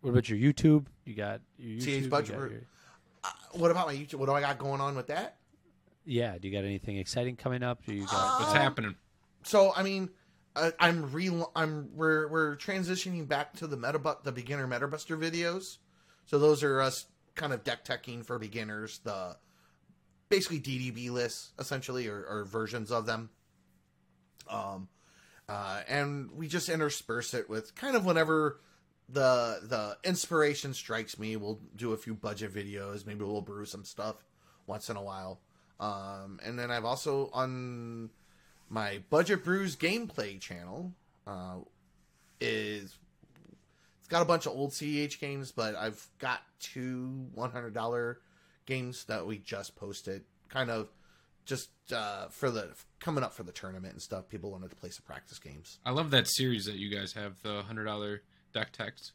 what about your YouTube? You got your YouTube. CH you Budget got Brew- your- uh, what about my youtube what do i got going on with that yeah. Do you got anything exciting coming up? Do you got? What's Um, happening? so i mean uh, i'm re i'm we're we're transitioning back to the meta the beginner metabuster videos so those are us kind of deck teching for beginners the basically ddb lists essentially or, or versions of them um uh and we just intersperse it with kind of whenever the the inspiration strikes me. We'll do a few budget videos maybe we'll brew some stuff once in a while. Um and then i've also on my budget brews gameplay channel uh is it's got a bunch of old ceh games but i've got two $100 games that we just posted kind of just uh for the coming up for the tournament and stuff. People wanted to play some practice games. I love that series that you guys have, the hundred dollar deck text.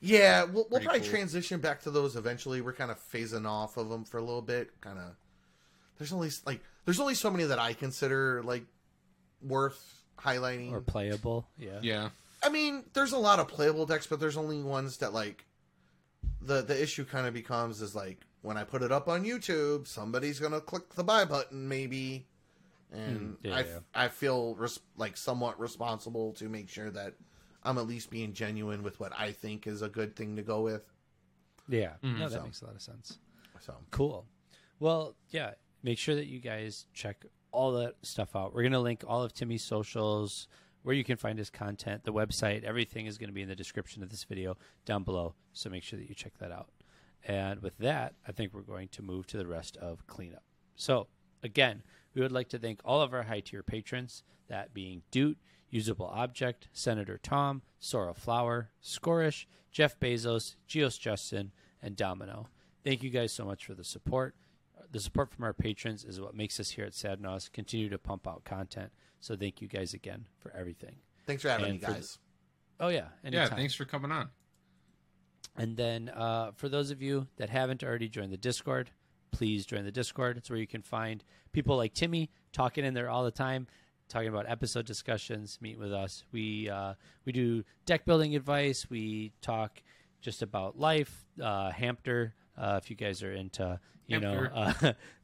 Yeah, we'll, we'll probably cool. transition back to those eventually. We're kind of phasing off of them for a little bit. Kind of, there's only like there's only so many that I consider like worth highlighting. or playable? Yeah. Yeah. I mean, there's a lot of playable decks, but there's only ones that like the the issue kind of becomes is like when I put it up on YouTube, somebody's gonna click the buy button maybe, and Hmm, yeah, I yeah. I feel res- like somewhat responsible to make sure that I'm at least being genuine with what I think is a good thing to go with. Yeah. Mhm. No, that So. makes a lot of sense. So Cool. Well, yeah. Make sure that you guys check all that stuff out. We're gonna link all of Timmy's socials, where you can find his content, the website, everything is gonna be in the description of this video down below. So make sure that you check that out. And with that, I think we're going to move to the rest of cleanup. So, again, we would like to thank all of our high tier patrons, that being Doot, Usable Object, Senator Tom, Sora Flower, Scorish, Jeff Bezos, Geos Justin, and Domino. Thank you guys so much for the support. The support from our patrons is what makes us here at Sadnaus continue to pump out content. So thank you guys again for everything. Thanks for having And me, for guys. Oh yeah, Yeah, thanks for coming on. And then uh, for those of you that haven't already joined the Discord, please join the Discord. It's where you can find people like Timmy talking in there all the time, talking about episode discussions, meet with us. We uh, we do deck building advice. We talk just about life, uh, Hampter. Uh, if you guys are into you know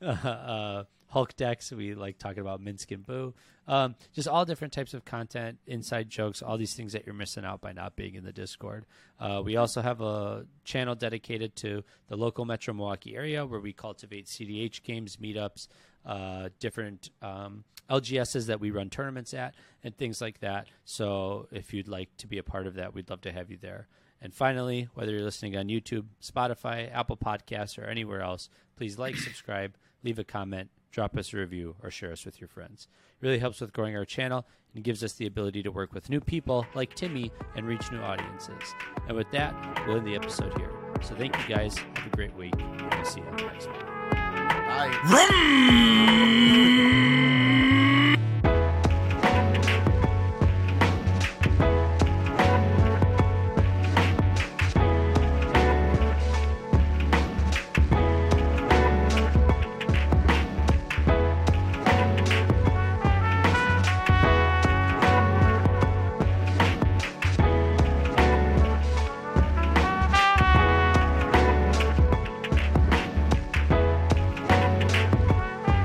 uh, uh, Hulk decks, we like talking about Minsc and Boo. Um, just all different types of content, inside jokes, all these things that you're missing out by not being in the Discord. Uh, we also have a channel dedicated to the local Metro Milwaukee area where we cultivate CDH games, meetups, uh, different um, LGSs that we run tournaments at, and things like that. So if you'd like to be a part of that, we'd love to have you there. And finally, whether you're listening on YouTube, Spotify, Apple Podcasts, or anywhere else, please like, subscribe, leave a comment, drop us a review, or share us with your friends. It really helps with growing our channel and gives us the ability to work with new people like Timmy and reach new audiences. And with that, we'll end the episode here. So thank you guys. Have a great week. and We'll see you on the next one. Linh.